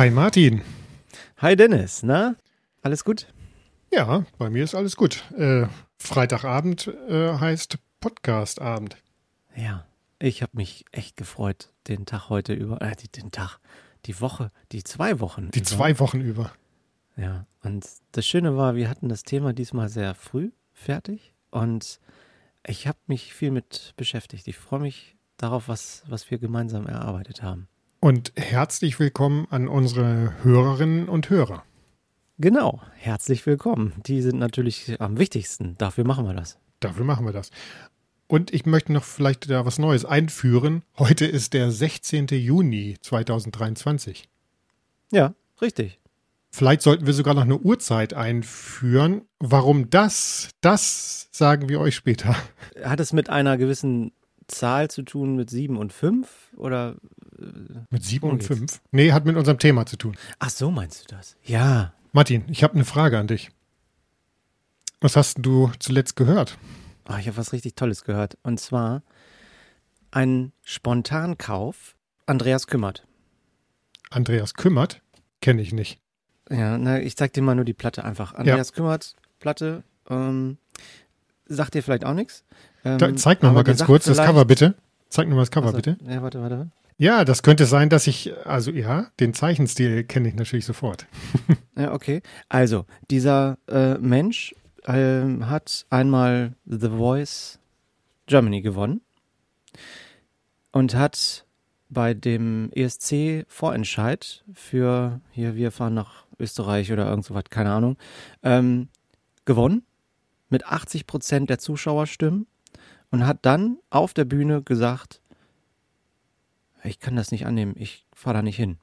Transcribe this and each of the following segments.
Hi Martin. Hi Dennis, na? Alles gut? Ja, bei mir ist alles gut. Äh, Freitagabend äh, heißt Podcastabend. Ja, ich habe mich echt gefreut, den Tag heute über, äh, den Tag, die Woche, die zwei Wochen. Die über. zwei Wochen über. Ja, und das Schöne war, wir hatten das Thema diesmal sehr früh fertig und ich habe mich viel mit beschäftigt. Ich freue mich darauf, was, was wir gemeinsam erarbeitet haben. Und herzlich willkommen an unsere Hörerinnen und Hörer. Genau, herzlich willkommen. Die sind natürlich am wichtigsten. Dafür machen wir das. Dafür machen wir das. Und ich möchte noch vielleicht da was Neues einführen. Heute ist der 16. Juni 2023. Ja, richtig. Vielleicht sollten wir sogar noch eine Uhrzeit einführen. Warum das? Das sagen wir euch später. Hat es mit einer gewissen Zahl zu tun, mit sieben und fünf? Oder Mit sieben und fünf? Nee, hat mit unserem Thema zu tun. Ach so, meinst du das? Ja. Martin, ich habe eine Frage an dich. Was hast du zuletzt gehört? Oh, ich habe was richtig Tolles gehört. Und zwar ein Spontankauf. Andreas kümmert. Andreas Kümmert? Kenne ich nicht. Ja, na, ich zeig dir mal nur die Platte einfach. Andreas kümmert, Platte. Ähm, sagt dir vielleicht auch nichts. Ähm, Da, zeig noch aber mal dir ganz kurz das Cover bitte. Zeig noch mal das Cover Achso, bitte. Ja, warte, warte. Ja, das könnte sein, dass ich, also ja, den Zeichenstil kenne ich natürlich sofort. Ja, okay. Also, dieser äh, Mensch ähm, hat einmal The Voice Germany gewonnen und hat bei dem ESC-Vorentscheid für hier, wir fahren nach Österreich oder irgend so was, keine Ahnung, ähm, gewonnen mit 80 Prozent der Zuschauerstimmen und hat dann auf der Bühne gesagt, ich kann das nicht annehmen, ich fahre da nicht hin.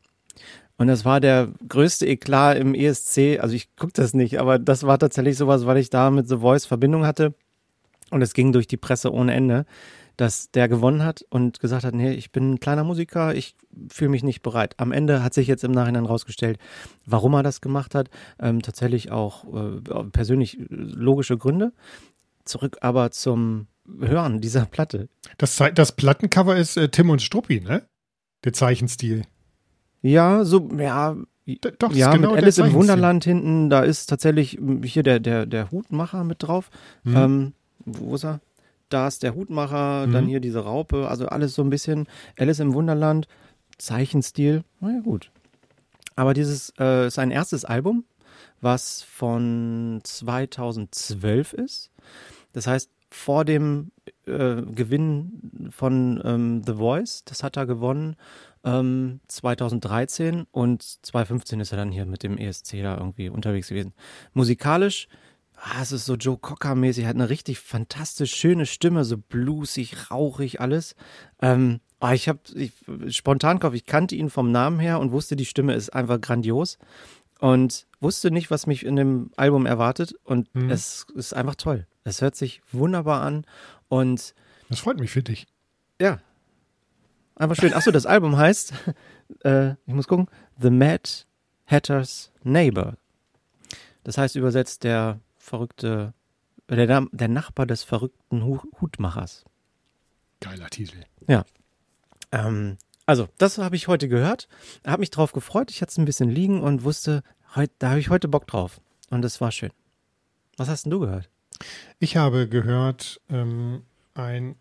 Und das war der größte Eklat im ESC. Also ich gucke das nicht, aber das war tatsächlich sowas, weil ich da mit The Voice Verbindung hatte. Und es ging durch die Presse ohne Ende, dass der gewonnen hat und gesagt hat, nee, ich bin ein kleiner Musiker, ich fühle mich nicht bereit. Am Ende hat sich jetzt im Nachhinein rausgestellt, warum er das gemacht hat. Ähm, tatsächlich auch äh, persönlich logische Gründe. Zurück aber zum Hören dieser Platte. Das, das Plattencover ist äh, Tim und Struppi, ne? Der Zeichenstil. Ja, so, ja, D doch, das ja, ist genau mit Alice im. Wunderland hinten, da ist tatsächlich m, hier der, der, der Hutmacher mit drauf. Mhm. Ähm, wo ist er? Da ist der Hutmacher, Mhm. dann hier diese Raupe, also alles so ein bisschen Alice im Wunderland, Zeichenstil, naja gut. Aber dieses äh, ist sein erstes Album, was von 2012 ist. Das heißt, vor dem äh, Gewinn von ähm, The Voice, das hat er gewonnen ähm, 2013 und 2015 ist er dann hier mit dem ESC da irgendwie unterwegs gewesen. Musikalisch, ah, es ist so Joe Cocker-mäßig, hat eine richtig fantastisch schöne Stimme, so bluesig, rauchig, alles. Ähm, ah, ich habe ich, Spontankauf, ich kannte ihn vom Namen her und wusste, die Stimme ist einfach grandios und wusste nicht, was mich in dem Album erwartet und Mhm. es ist einfach toll. Es hört sich wunderbar an und Das freut mich für dich. ja. Einfach schön. Achso, das Album heißt, äh, ich muss gucken, The Mad Hatter's Neighbor. Das heißt übersetzt der verrückte, der, der Nachbar des verrückten Hu Hutmachers. Geiler Titel. Ähm, also, das habe ich heute gehört, habe mich drauf gefreut. Ich hatte es ein bisschen liegen und wusste, heut, da habe ich heute Bock drauf. Und das war schön. Was hast denn du gehört? Ich habe gehört ähm, ein,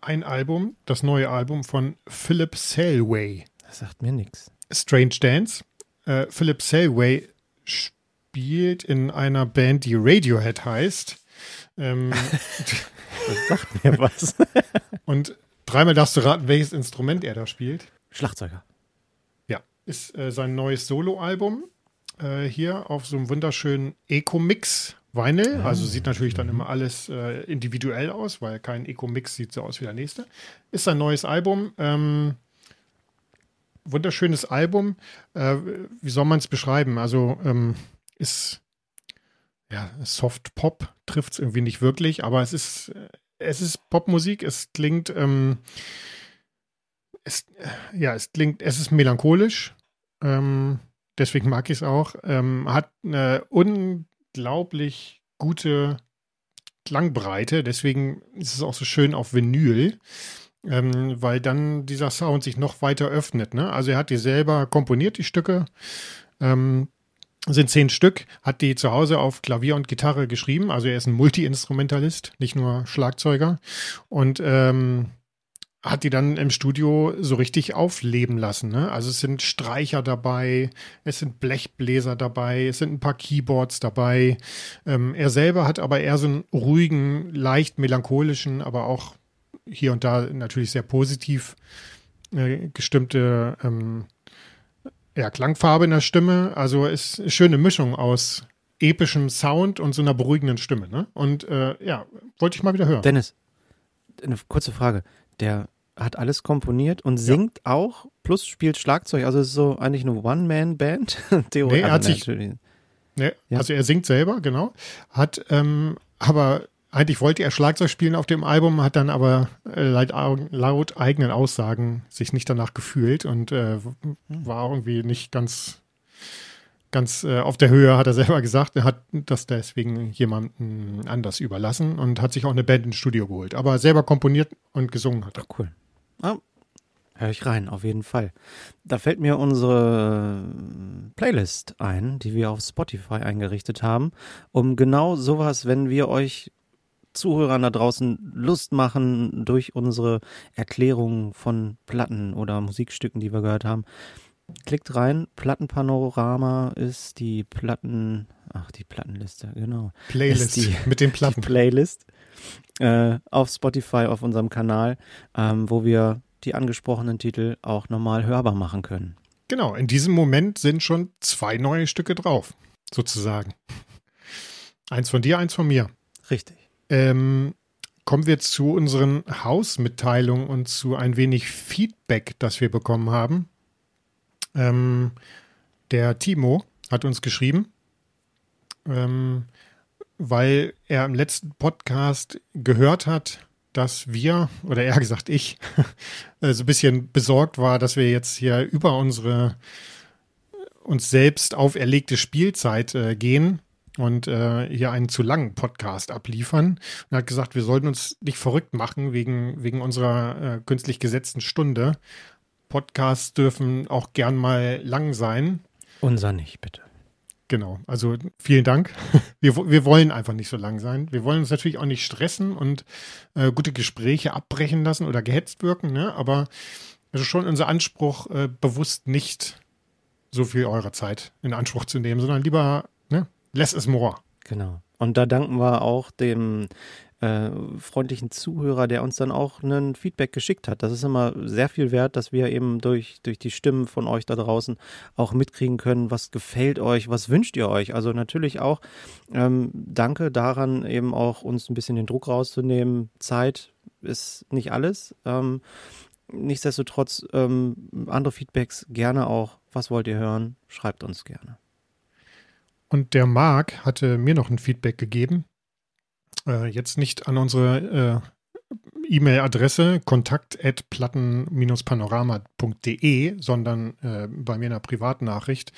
ein Album, das neue Album von Philip Selway. Das sagt mir nichts. Strange Dance. Äh, Philip Selway spielt in einer Band, die Radiohead heißt. Ähm, Das sagt mir was. und dreimal darfst du raten, welches Instrument er da spielt. Schlagzeuger. Ja, ist äh, sein neues Soloalbum. Äh, hier auf so einem wunderschönen Eco-Mix. Vinyl, also sieht natürlich dann immer alles äh, individuell aus, weil kein Eco-Mix sieht so aus wie der nächste. Ist sein neues Album. Ähm, wunderschönes Album. Äh, wie soll man es beschreiben? Also ähm, ist ja Soft Pop trifft es irgendwie nicht wirklich, aber es ist äh, es ist Popmusik. Es klingt ähm, es, äh, ja es klingt es ist melancholisch. Ähm, deswegen mag ich es auch. Ähm, hat eine unglaublich gute Klangbreite, deswegen ist es auch so schön auf Vinyl. ähm, weil dann dieser Sound sich noch weiter öffnet. Ne? Also er hat die selber komponiert, die Stücke. Ähm, sind zehn Stück, hat die zu Hause auf Klavier und Gitarre geschrieben. Also er ist ein Multi-Instrumentalist, nicht nur Schlagzeuger. Und ähm, hat die dann im Studio so richtig aufleben lassen. Ne? Also es sind Streicher dabei, es sind Blechbläser dabei, es sind ein paar Keyboards dabei. Ähm, er selber hat aber eher so einen ruhigen, leicht melancholischen, aber auch hier und da natürlich sehr positiv äh, gestimmte ähm, ja, Klangfarbe in der Stimme. Also ist eine schöne Mischung aus epischem Sound und so einer beruhigenden Stimme. Ne? Und äh, ja, wollte ich mal wieder hören. Dennis, eine kurze Frage. Der hat alles komponiert und singt ja. auch, plus spielt Schlagzeug. Also ist so eigentlich eine One-Man-Band. Theoretisch. Nee, er hat sich, nee, ja. Also er singt selber, genau. Hat ähm, aber eigentlich wollte er Schlagzeug spielen auf dem Album, hat dann aber äh, laut, laut, eigenen Aussagen sich nicht danach gefühlt und äh, war irgendwie nicht ganz, ganz äh, auf der Höhe, hat er selber gesagt. Er hat das deswegen jemandem anders überlassen und hat sich auch eine Band ins Studio geholt, aber selber komponiert und gesungen hat. Ach, cool. Ah, Hör ich rein, auf jeden Fall. Da fällt mir unsere Playlist ein, die wir auf Spotify eingerichtet haben, um genau sowas, wenn wir euch Zuhörern da draußen Lust machen durch unsere Erklärungen von Platten oder Musikstücken, die wir gehört haben. Klickt rein, Plattenpanorama ist die Platten, ach die Plattenliste, genau. Playlist die, mit den Platten. Playlist äh, auf Spotify, auf unserem Kanal, ähm, wo wir die angesprochenen Titel auch normal hörbar machen können. Genau, in diesem Moment sind schon zwei neue Stücke drauf, sozusagen. Eins von dir, eins von mir. Richtig. Ähm, kommen wir zu unseren Hausmitteilungen und zu ein wenig Feedback, das wir bekommen haben. Ähm, der Timo hat uns geschrieben, ähm, weil er im letzten Podcast gehört hat, dass wir, oder eher gesagt ich, so ein bisschen besorgt war, dass wir jetzt hier über unsere uns selbst auferlegte Spielzeit äh, gehen und äh, hier einen zu langen Podcast abliefern und hat gesagt, wir sollten uns nicht verrückt machen wegen, wegen unserer äh, künstlich gesetzten Stunde. Podcasts dürfen auch gern mal lang sein. Unser nicht, bitte. Genau, also vielen Dank. Wir, wir wollen einfach nicht so lang sein. Wir wollen uns natürlich auch nicht stressen und äh, gute Gespräche abbrechen lassen oder gehetzt wirken, ne? aber es ist schon unser Anspruch, äh, bewusst nicht so viel eurer Zeit in Anspruch zu nehmen, sondern lieber less is more. Genau. Und da danken wir auch dem äh, freundlichen Zuhörer, der uns dann auch ein Feedback geschickt hat. Das ist immer sehr viel wert, dass wir eben durch, durch die Stimmen von euch da draußen auch mitkriegen können, was gefällt euch, was wünscht ihr euch. Also natürlich auch ähm, danke daran, eben auch uns ein bisschen den Druck rauszunehmen. Zeit ist nicht alles. Ähm, nichtsdestotrotz ähm, andere Feedbacks gerne auch. Was wollt ihr hören? Schreibt uns gerne. Und der Marc hatte mir noch ein Feedback gegeben. Äh, jetzt nicht an unsere äh, E-Mail-Adresse kontakt.platten-panorama.de, sondern äh, bei mir in einer Privatnachricht.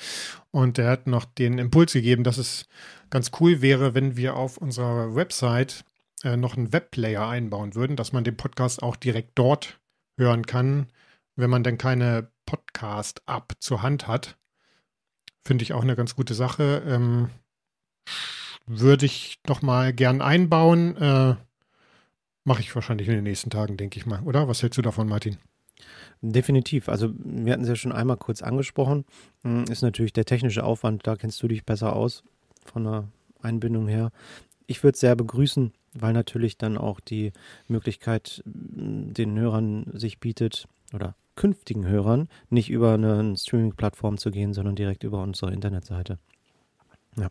Und er hat noch den Impuls gegeben, dass es ganz cool wäre, wenn wir auf unserer Website äh, noch einen Webplayer einbauen würden, dass man den Podcast auch direkt dort hören kann, wenn man dann keine Podcast-App zur Hand hat. Finde ich auch eine ganz gute Sache. Ähm, würde ich doch mal gern einbauen. Äh, Mache ich wahrscheinlich in den nächsten Tagen, denke ich mal. Oder? Was hältst du davon, Martin? Definitiv. Also wir hatten es ja schon einmal kurz angesprochen. Hm, ist natürlich der technische Aufwand, da kennst du dich besser aus von der Einbindung her. Ich würde es sehr begrüßen, weil natürlich dann auch die Möglichkeit hm, den Hörern sich bietet oder künftigen Hörern nicht über eine Streaming-Plattform zu gehen, sondern direkt über unsere Internetseite. Ja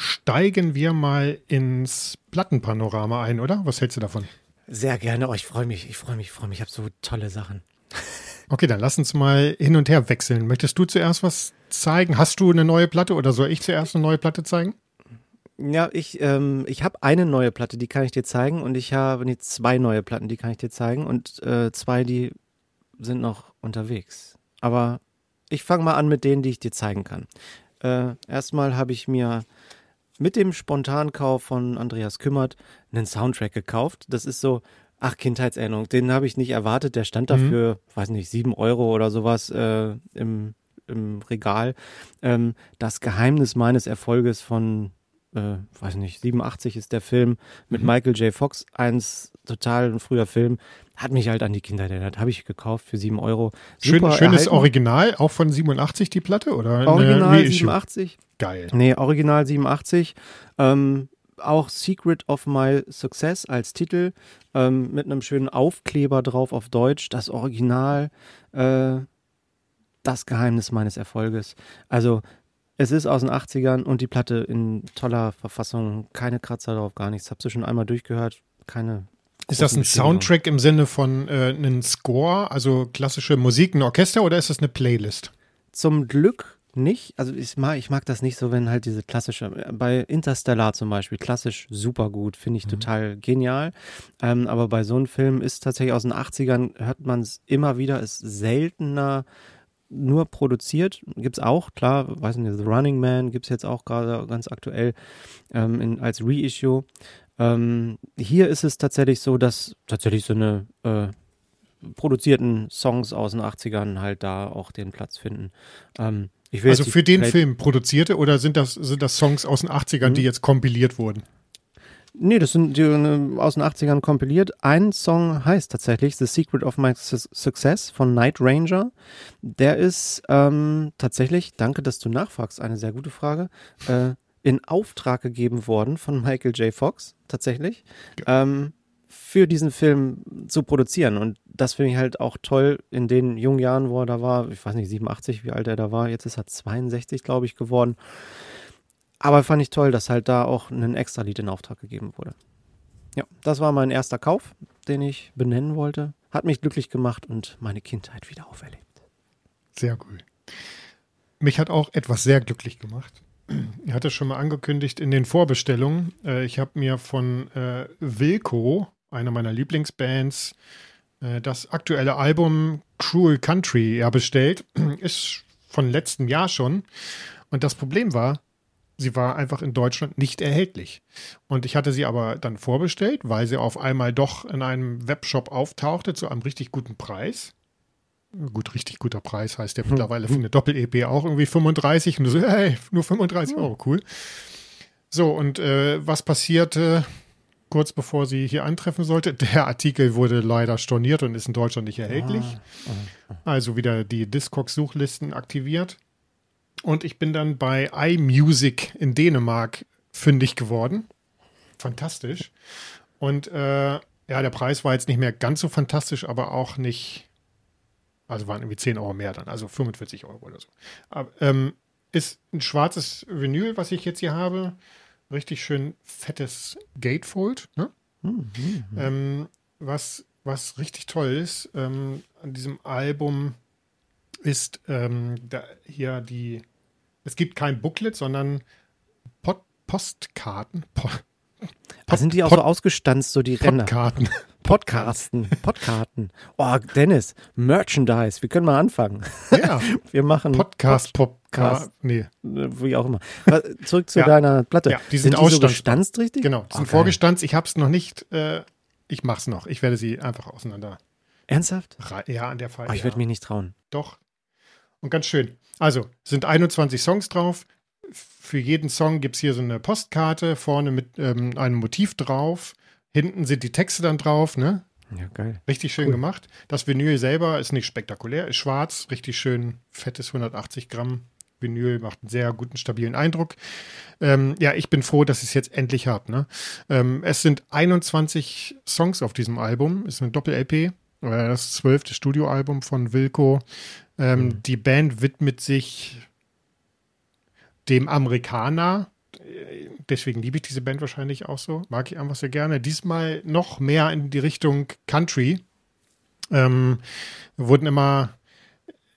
steigen wir mal ins Plattenpanorama ein, oder? Was hältst du davon? Sehr gerne. Oh, ich freue mich, ich freue mich, ich freue mich. Ich habe so tolle Sachen. Okay, dann lass uns mal hin und her wechseln. Möchtest du zuerst was zeigen? Hast du eine neue Platte oder soll ich zuerst eine neue Platte zeigen? Ja, ich, ähm, ich habe eine neue Platte, die kann ich dir zeigen und ich habe nee, zwei neue Platten, die kann ich dir zeigen und äh, zwei, die sind noch unterwegs. Aber ich fange mal an mit denen, die ich dir zeigen kann. Äh, erstmal habe ich mir mit dem Spontankauf von Andreas Kümmert einen Soundtrack gekauft. Das ist so Ach, Kindheitserinnerung. Den habe ich nicht erwartet. Der stand Mhm. dafür, weiß nicht, sieben Euro oder sowas äh, im, im Regal. Ähm, das Geheimnis meines Erfolges von, äh, weiß nicht, 87 ist der Film mit Mhm. Michael J. Fox. Eins total ein früher Film. Hat mich halt an die Kindheit erinnert. Habe ich gekauft für sieben Euro. Schön, Super schönes erhalten. Original, auch von 87 die Platte oder Original Reissue? 87. Geil. Nee, Original 87. Ähm, auch Secret of My Success als Titel ähm, mit einem schönen Aufkleber drauf auf Deutsch. Das Original, äh, das Geheimnis meines Erfolges. Also es ist aus den 80ern und die Platte in toller Verfassung. Keine Kratzer drauf, gar nichts. Hab's du schon einmal durchgehört. Keine. Ist das ein. Soundtrack im Sinne von äh, einem Score, also klassische Musik, ein Orchester oder ist das eine Playlist? Zum Glück nicht. Also ich mag, ich mag das nicht so, wenn halt diese klassische, bei Interstellar zum Beispiel, klassisch super gut, finde ich total genial. Ähm, aber bei so einem Film ist tatsächlich aus den 80ern, hört man es immer wieder, ist seltener nur produziert. Gibt es auch, klar, weiß nicht, The Running Man gibt es jetzt auch gerade ganz aktuell ähm, in, als Reissue. Ähm, hier ist es tatsächlich so, dass tatsächlich so eine äh, produzierten Songs aus den 80ern halt da auch den Platz finden. Ähm, Also für den Film produzierte oder sind das, sind das Songs aus den 80ern, Mhm. die jetzt kompiliert wurden? Nee, das sind die, äh, aus den 80ern kompiliert. Ein Song heißt tatsächlich The Secret of My Su Success von Night Ranger. Der ist ähm, tatsächlich, danke, dass du nachfragst, eine sehr gute Frage, äh, in Auftrag gegeben worden von Michael J. Fox, tatsächlich, ähm, für diesen Film zu produzieren. Und das finde ich halt auch toll in den jungen Jahren, wo er da war. Ich weiß nicht, 87, wie alt er da war. Jetzt ist er 62, glaube ich, geworden. Aber fand ich toll, dass halt da auch ein extra Lied in Auftrag gegeben wurde. Ja, das war mein erster Kauf, den ich benennen wollte. Hat mich glücklich gemacht und meine Kindheit wieder auferlebt. Sehr cool. Mich hat auch etwas sehr glücklich gemacht. Ich hatte schon mal angekündigt in den Vorbestellungen. Äh, ich habe mir von äh, Wilco, einer meiner Lieblingsbands, äh, das aktuelle Album Cruel Country ja, bestellt. Ist von letztem Jahr schon. Und das Problem war, sie war einfach in Deutschland nicht erhältlich. Und ich hatte sie aber dann vorbestellt, weil sie auf einmal doch in einem Webshop auftauchte zu einem richtig guten Preis. Gut, richtig guter Preis heißt ja mittlerweile für eine Doppel-EP auch irgendwie 35 und du so, hey, nur 35 Euro, cool. So, und äh, was passierte kurz bevor sie hier antreffen sollte? Der Artikel wurde leider storniert und ist in Deutschland nicht erhältlich. Also wieder die Discogs-Suchlisten aktiviert. Und ich bin dann bei iMusic in Dänemark fündig geworden. Fantastisch. Und äh, ja, der Preis war jetzt nicht mehr ganz so fantastisch, aber auch nicht. Also waren irgendwie 10 Euro mehr dann, also 45 Euro oder so. Aber, ähm, ist ein schwarzes Vinyl, was ich jetzt hier habe. Richtig schön fettes Gatefold. Ne? Ähm, was, was richtig toll ist ähm, an diesem Album ist ähm, da hier die. Es gibt kein Booklet, sondern Pod Postkarten. Po Da sind die auch Pod- so ausgestanzt, so die Ränder. Podkarten. Podcasten, Podkarten. Oh, Dennis, Merchandise, wir können mal anfangen. Ja, Wir machen Podcast, Podcast. Podcast. Nee, äh, wie auch immer. Zurück zu Ja. deiner Platte. Ja, die sind die so gestanzt, richtig? genau. Oh, Sind geil. vorgestanzt. Ich habe es noch nicht. Äh, ich mach's noch. Ich werde sie einfach auseinander. Ernsthaft? Ja, an der Fall. Oh, ich ja. würde mich nicht trauen. Doch. Und ganz schön. Also, es sind 21 Songs drauf. Für jeden Song gibt es hier so eine Postkarte, vorne mit ähm, einem Motiv drauf. Hinten sind die Texte dann drauf, ne? Ja, geil. Richtig schön Cool. gemacht. Das Vinyl selber ist nicht spektakulär, ist schwarz, richtig schön fettes 180 Gramm Vinyl, macht einen sehr guten, stabilen Eindruck. Ähm, ja, ich bin froh, dass ich es jetzt endlich habe. Ne? Ähm, es sind 21 Songs auf diesem Album, ist eine Doppel-LP, äh, das zwölfte Studioalbum von Wilco. Ähm, Mhm. Die Band widmet sich dem Amerikaner. Deswegen liebe ich diese Band wahrscheinlich auch so. Mag ich einfach sehr gerne. Diesmal noch mehr in die Richtung Country. Ähm, wurden immer,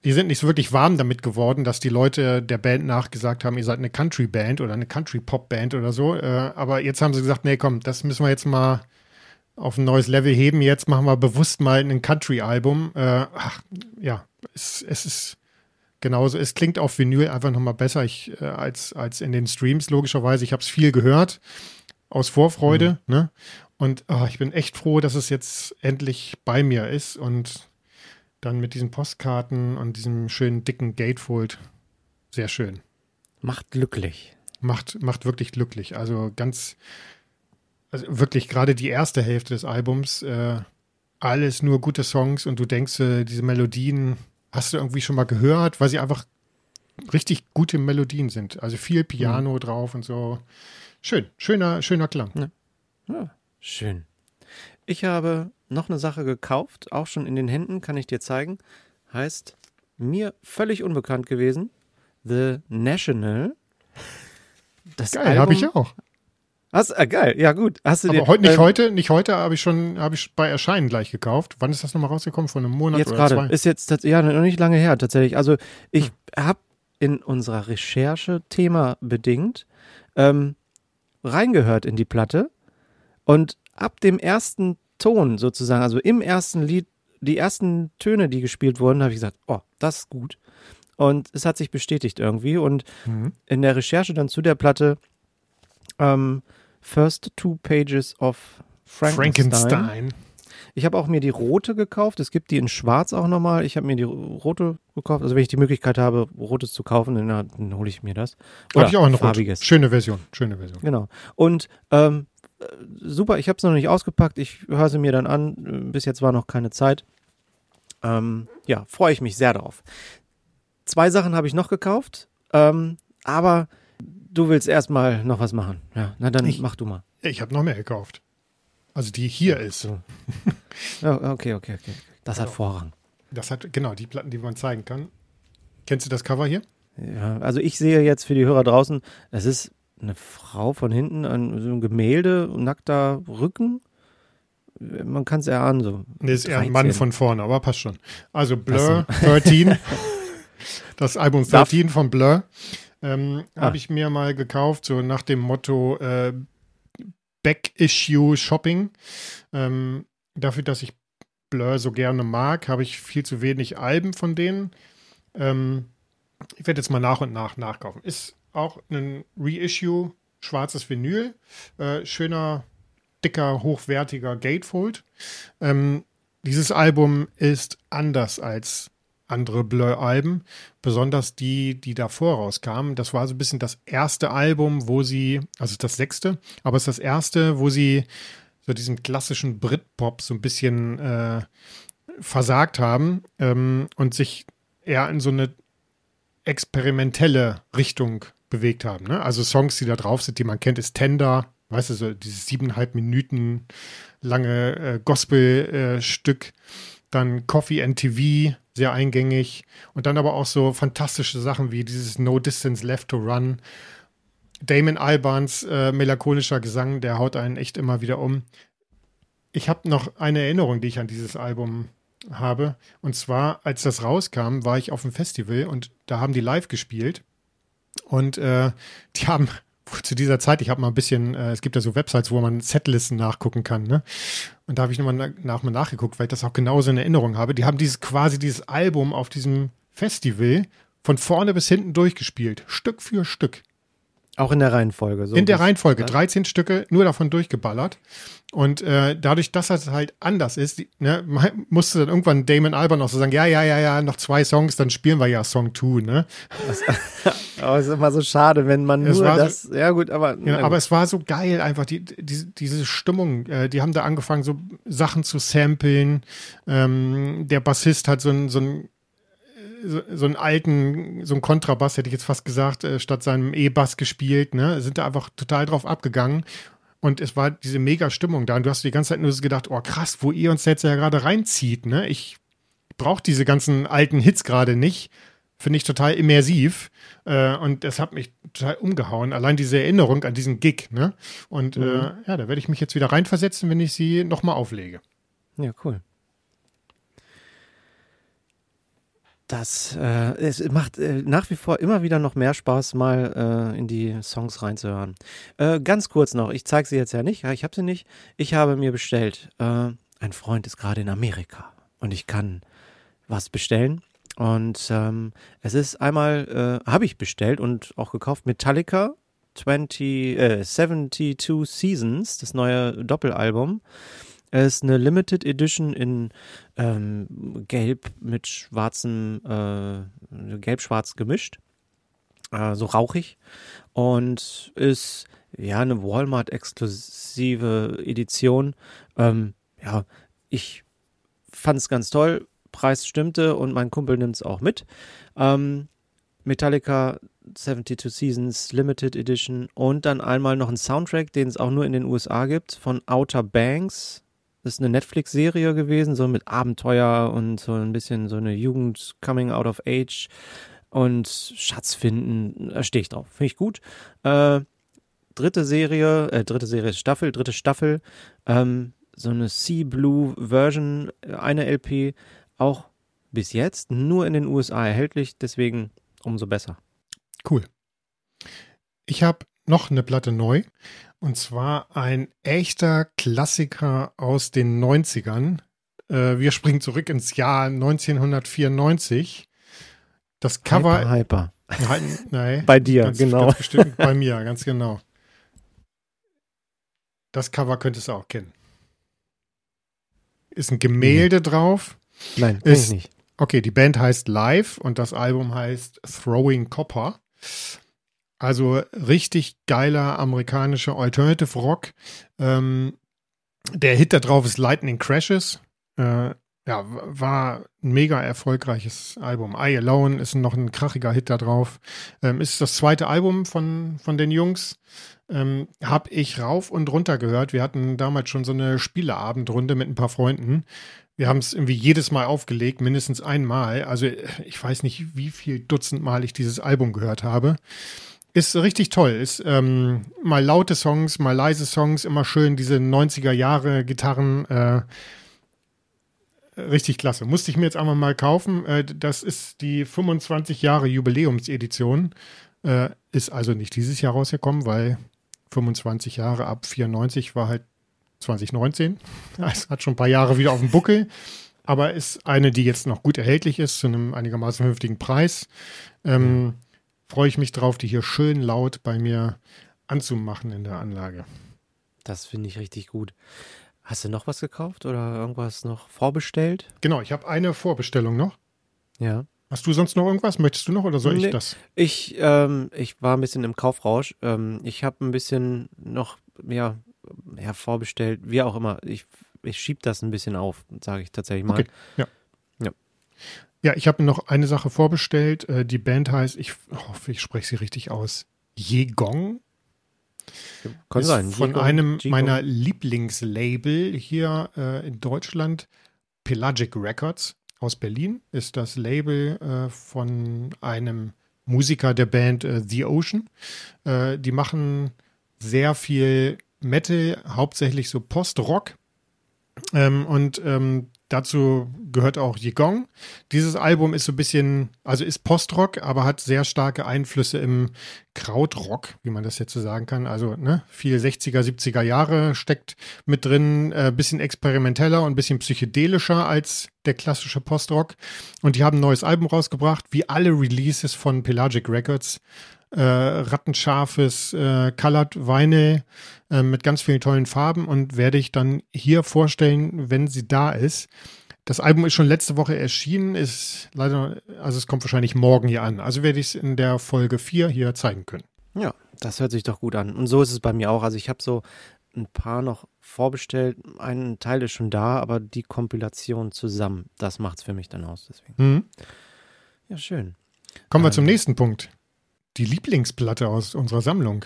die sind nicht so wirklich warm damit geworden, dass die Leute der Band nachgesagt haben, ihr seid eine Country-Band oder eine Country-Pop-Band oder so. Äh, aber jetzt haben sie gesagt, nee, komm, das müssen wir jetzt mal auf ein neues Level heben. Jetzt machen wir bewusst mal ein Country-Album. Äh, ach, ja, es, es ist genauso. Es klingt auf Vinyl einfach nochmal besser ich, äh, als, als in den Streams, logischerweise. Ich habe es viel gehört, aus Vorfreude. Ne? Und oh, ich bin echt froh, dass es jetzt endlich bei mir ist und dann mit diesen Postkarten und diesem schönen dicken Gatefold. Sehr schön. Macht glücklich. Macht, macht wirklich glücklich. Also ganz, also wirklich gerade die erste Hälfte des Albums, äh, alles nur gute Songs und du denkst, äh, diese Melodien hast du irgendwie schon mal gehört, weil sie einfach richtig gute Melodien sind. Also viel Piano mhm. drauf und so. Schön, schöner, schöner Klang. Ja. Ja, schön. Ich habe noch eine Sache gekauft, auch schon in den Händen, kann ich dir zeigen. Heißt mir völlig unbekannt gewesen. The National. Das Geil, habe ich auch. Hast, ah, geil, ja gut. Hast du Aber dir, heute, nicht ähm, heute, nicht heute, habe ich schon, habe ich bei Erscheinen gleich gekauft. Wann ist das nochmal rausgekommen? Vor einem Monat jetzt oder grade, zwei? Ist jetzt, ja, noch nicht lange her tatsächlich. Also ich hm. habe in unserer Recherche Thema bedingt ähm, reingehört in die Platte und ab dem ersten Ton sozusagen, also im ersten Lied, die ersten Töne, die gespielt wurden, habe ich gesagt, oh, das ist gut. Und es hat sich bestätigt irgendwie. Und mhm. in der Recherche dann zu der Platte ähm, First Two Pages of Frankenstein. Frankenstein. Ich habe auch mir die rote gekauft. Es gibt die in Schwarz auch nochmal. Ich habe mir die rote gekauft. Also wenn ich die Möglichkeit habe, rotes zu kaufen, dann, dann hole ich mir das. Habe ich auch eine farbiges. Rot. Schöne Version. Schöne Version. Genau. Und ähm, super. Ich habe es noch nicht ausgepackt. Ich höre sie mir dann an. Bis jetzt war noch keine Zeit. Ähm, ja, freue ich mich sehr drauf. Zwei Sachen habe ich noch gekauft. Ähm, aber du willst erstmal noch was machen. Ja, na dann ich, mach du mal. Ich habe noch mehr gekauft. Also die hier ist. So. oh, okay, okay, okay. Das hat Vorrang. Das hat, genau, die Platten, die man zeigen kann. Kennst du das Cover hier? Ja, also ich sehe jetzt für die Hörer draußen, es ist eine Frau von hinten, ein, so ein Gemälde, nackter Rücken. Man kann es erahnen, so. Nee, ist eher ein Mann von vorne, aber passt schon. Also Blur 13, das Album 13 von Blur. Ähm, ah. Habe ich mir mal gekauft, so nach dem Motto äh, Back-Issue Shopping. Ähm, dafür, dass ich Blur so gerne mag, habe ich viel zu wenig Alben von denen. Ähm, ich werde jetzt mal nach und nach nachkaufen. Ist auch ein Reissue, schwarzes Vinyl, äh, schöner, dicker, hochwertiger Gatefold. Ähm, dieses Album ist anders als andere Blur-Alben, besonders die, die davor rauskamen. Das war so ein bisschen das erste Album, wo sie, also das sechste, aber es ist das erste, wo sie so diesen klassischen Britpop so ein bisschen äh, versagt haben ähm, und sich eher in so eine experimentelle Richtung bewegt haben. Ne? Also Songs, die da drauf sind, die man kennt, ist Tender, weißt du, so dieses siebeneinhalb Minuten lange äh, Gospelstück. Äh, dann Coffee and TV, sehr eingängig. Und dann aber auch so fantastische Sachen wie dieses No Distance Left to Run. Damon Albans äh, melancholischer Gesang, der haut einen echt immer wieder um. Ich habe noch eine Erinnerung, die ich an dieses Album habe. Und zwar, als das rauskam, war ich auf dem Festival und da haben die live gespielt. Und äh, die haben zu dieser Zeit, ich habe mal ein bisschen, äh, es gibt ja so Websites, wo man Setlisten nachgucken kann, ne? Und da habe ich nochmal nach, mal nachgeguckt, weil ich das auch genauso in Erinnerung habe. Die haben dieses quasi dieses Album auf diesem Festival von vorne bis hinten durchgespielt, Stück für Stück. Auch in der Reihenfolge. So in der Reihenfolge. 13 Stücke nur davon durchgeballert. Und äh, dadurch, dass das halt anders ist, die, ne, musste dann irgendwann Damon Alban auch so sagen, ja, ja, ja, ja, noch zwei Songs, dann spielen wir ja Song 2, ne? aber es ist immer so schade, wenn man es nur das, so, ja gut, aber. Ja, aber es war so geil einfach, die, die, diese Stimmung, äh, die haben da angefangen, so Sachen zu samplen. Ähm, der Bassist hat so ein, so ein so, so einen alten, so einen Kontrabass, hätte ich jetzt fast gesagt, äh, statt seinem E-Bass gespielt, ne? Sind da einfach total drauf abgegangen. Und es war diese mega Stimmung da. Und du hast die ganze Zeit nur so gedacht, oh krass, wo ihr uns jetzt ja gerade reinzieht, ne? Ich brauche diese ganzen alten Hits gerade nicht. Finde ich total immersiv. Äh, und das hat mich total umgehauen. Allein diese Erinnerung an diesen Gig, ne? Und äh, mhm. äh, ja, da werde ich mich jetzt wieder reinversetzen, wenn ich sie nochmal auflege. Ja, cool. Das, äh, es macht äh, nach wie vor immer wieder noch mehr Spaß, mal äh, in die Songs reinzuhören. Äh, ganz kurz noch, ich zeige sie jetzt ja nicht, ich habe sie nicht. Ich habe mir bestellt, äh, ein Freund ist gerade in Amerika und ich kann was bestellen. Und ähm, es ist einmal, äh, habe ich bestellt und auch gekauft, Metallica 20, äh, 72 Seasons, das neue Doppelalbum. Es ist eine Limited Edition in ähm, Gelb mit schwarzem, äh, gelb-schwarz gemischt. Äh, so rauchig. Und ist ja eine Walmart-exklusive Edition. Ähm, ja, ich fand es ganz toll. Preis stimmte und mein Kumpel nimmt es auch mit. Ähm, Metallica 72 Seasons Limited Edition und dann einmal noch ein Soundtrack, den es auch nur in den USA gibt, von Outer Banks. Das ist eine Netflix-Serie gewesen, so mit Abenteuer und so ein bisschen so eine Jugend Coming Out of Age und Schatz finden. Da stehe ich drauf. Finde ich gut. Äh, dritte Serie, äh, dritte Serie Staffel, dritte Staffel. Ähm, so eine Sea Blue Version, eine LP, auch bis jetzt nur in den USA erhältlich, deswegen umso besser. Cool. Ich habe noch eine Platte neu und zwar ein echter Klassiker aus den 90ern. Äh, wir springen zurück ins Jahr 1994. Das Cover. Hyper. hyper. Nein, nein, bei dir, ganz, genau. Ganz bestimmt bei mir, ganz genau. Das Cover könntest du auch kennen. Ist ein Gemälde mhm. drauf. Nein, ist, ich nicht. Okay, die Band heißt Live und das Album heißt Throwing Copper. Also richtig geiler amerikanischer Alternative Rock. Ähm, der Hit da drauf ist Lightning Crashes. Äh, ja, war ein mega erfolgreiches Album. I Alone ist noch ein krachiger Hit da drauf. Ähm, ist das zweite Album von, von den Jungs. Ähm, hab ich rauf und runter gehört. Wir hatten damals schon so eine Spieleabendrunde mit ein paar Freunden. Wir haben es irgendwie jedes Mal aufgelegt, mindestens einmal. Also ich weiß nicht, wie viel Dutzend Mal ich dieses Album gehört habe. Ist richtig toll. Ist ähm, mal laute Songs, mal leise Songs, immer schön diese 90er Jahre Gitarren. Äh, richtig klasse. Musste ich mir jetzt einmal mal kaufen. Äh, das ist die 25 Jahre Jubiläumsedition. Äh, ist also nicht dieses Jahr rausgekommen, weil 25 Jahre ab 94 war halt 2019. Es hat schon ein paar Jahre wieder auf dem Buckel, aber ist eine, die jetzt noch gut erhältlich ist, zu einem einigermaßen vernünftigen Preis. Ähm. Freue ich mich drauf, die hier schön laut bei mir anzumachen in der Anlage. Das finde ich richtig gut. Hast du noch was gekauft oder irgendwas noch vorbestellt? Genau, ich habe eine Vorbestellung noch. Ja. Hast du sonst noch irgendwas? Möchtest du noch oder soll nee, ich das? Ich, ähm, ich war ein bisschen im Kaufrausch. Ähm, ich habe ein bisschen noch, ja, ja, vorbestellt, wie auch immer. Ich, ich schiebe das ein bisschen auf, sage ich tatsächlich mal. Okay, ja. Ja, ja ich habe noch eine Sache vorbestellt. Äh, die Band heißt, ich hoffe, ich spreche sie richtig aus, Jegong. Kann ist sein. Von Jegong, einem Jegong. meiner Lieblingslabel hier äh, in Deutschland, Pelagic Records aus Berlin, ist das Label äh, von einem Musiker der Band äh, The Ocean. Äh, die machen sehr viel Metal, hauptsächlich so Post-Rock. Ähm, und ähm, dazu gehört auch Yigong. Dieses Album ist so ein bisschen, also ist Postrock, aber hat sehr starke Einflüsse im Krautrock, wie man das jetzt so sagen kann. Also ne, viel 60er, 70er Jahre steckt mit drin, äh, bisschen experimenteller und bisschen psychedelischer als der klassische Postrock. Und die haben ein neues Album rausgebracht, wie alle Releases von Pelagic Records äh, rattenscharfes äh, Colored Vinyl äh, mit ganz vielen tollen Farben und werde ich dann hier vorstellen, wenn sie da ist. Das Album ist schon letzte Woche erschienen, ist leider, also es kommt wahrscheinlich morgen hier an. Also werde ich es in der Folge 4 hier zeigen können. Ja, das hört sich doch gut an. Und so ist es bei mir auch. Also ich habe so ein paar noch vorbestellt. Ein Teil ist schon da, aber die Kompilation zusammen, das macht es für mich dann aus. Deswegen. Mhm. Ja, schön. Kommen wir ähm, zum nächsten Punkt die Lieblingsplatte aus unserer Sammlung.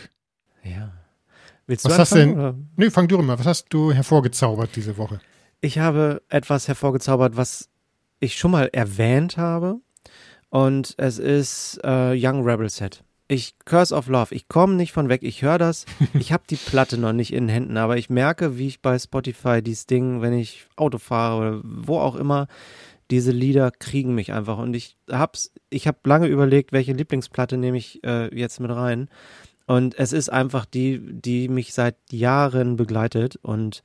Ja. Willst du Was hast du denn? Oder? Nö, fang du mal. Was hast du hervorgezaubert diese Woche? Ich habe etwas hervorgezaubert, was ich schon mal erwähnt habe. Und es ist äh, Young Rebel Set. Ich Curse of Love. Ich komme nicht von weg. Ich höre das. Ich habe die Platte noch nicht in den Händen, aber ich merke, wie ich bei Spotify dieses Ding, wenn ich Auto fahre oder wo auch immer, diese Lieder kriegen mich einfach. Und ich hab's, ich habe lange überlegt, welche Lieblingsplatte nehme ich äh, jetzt mit rein. Und es ist einfach die, die mich seit Jahren begleitet. Und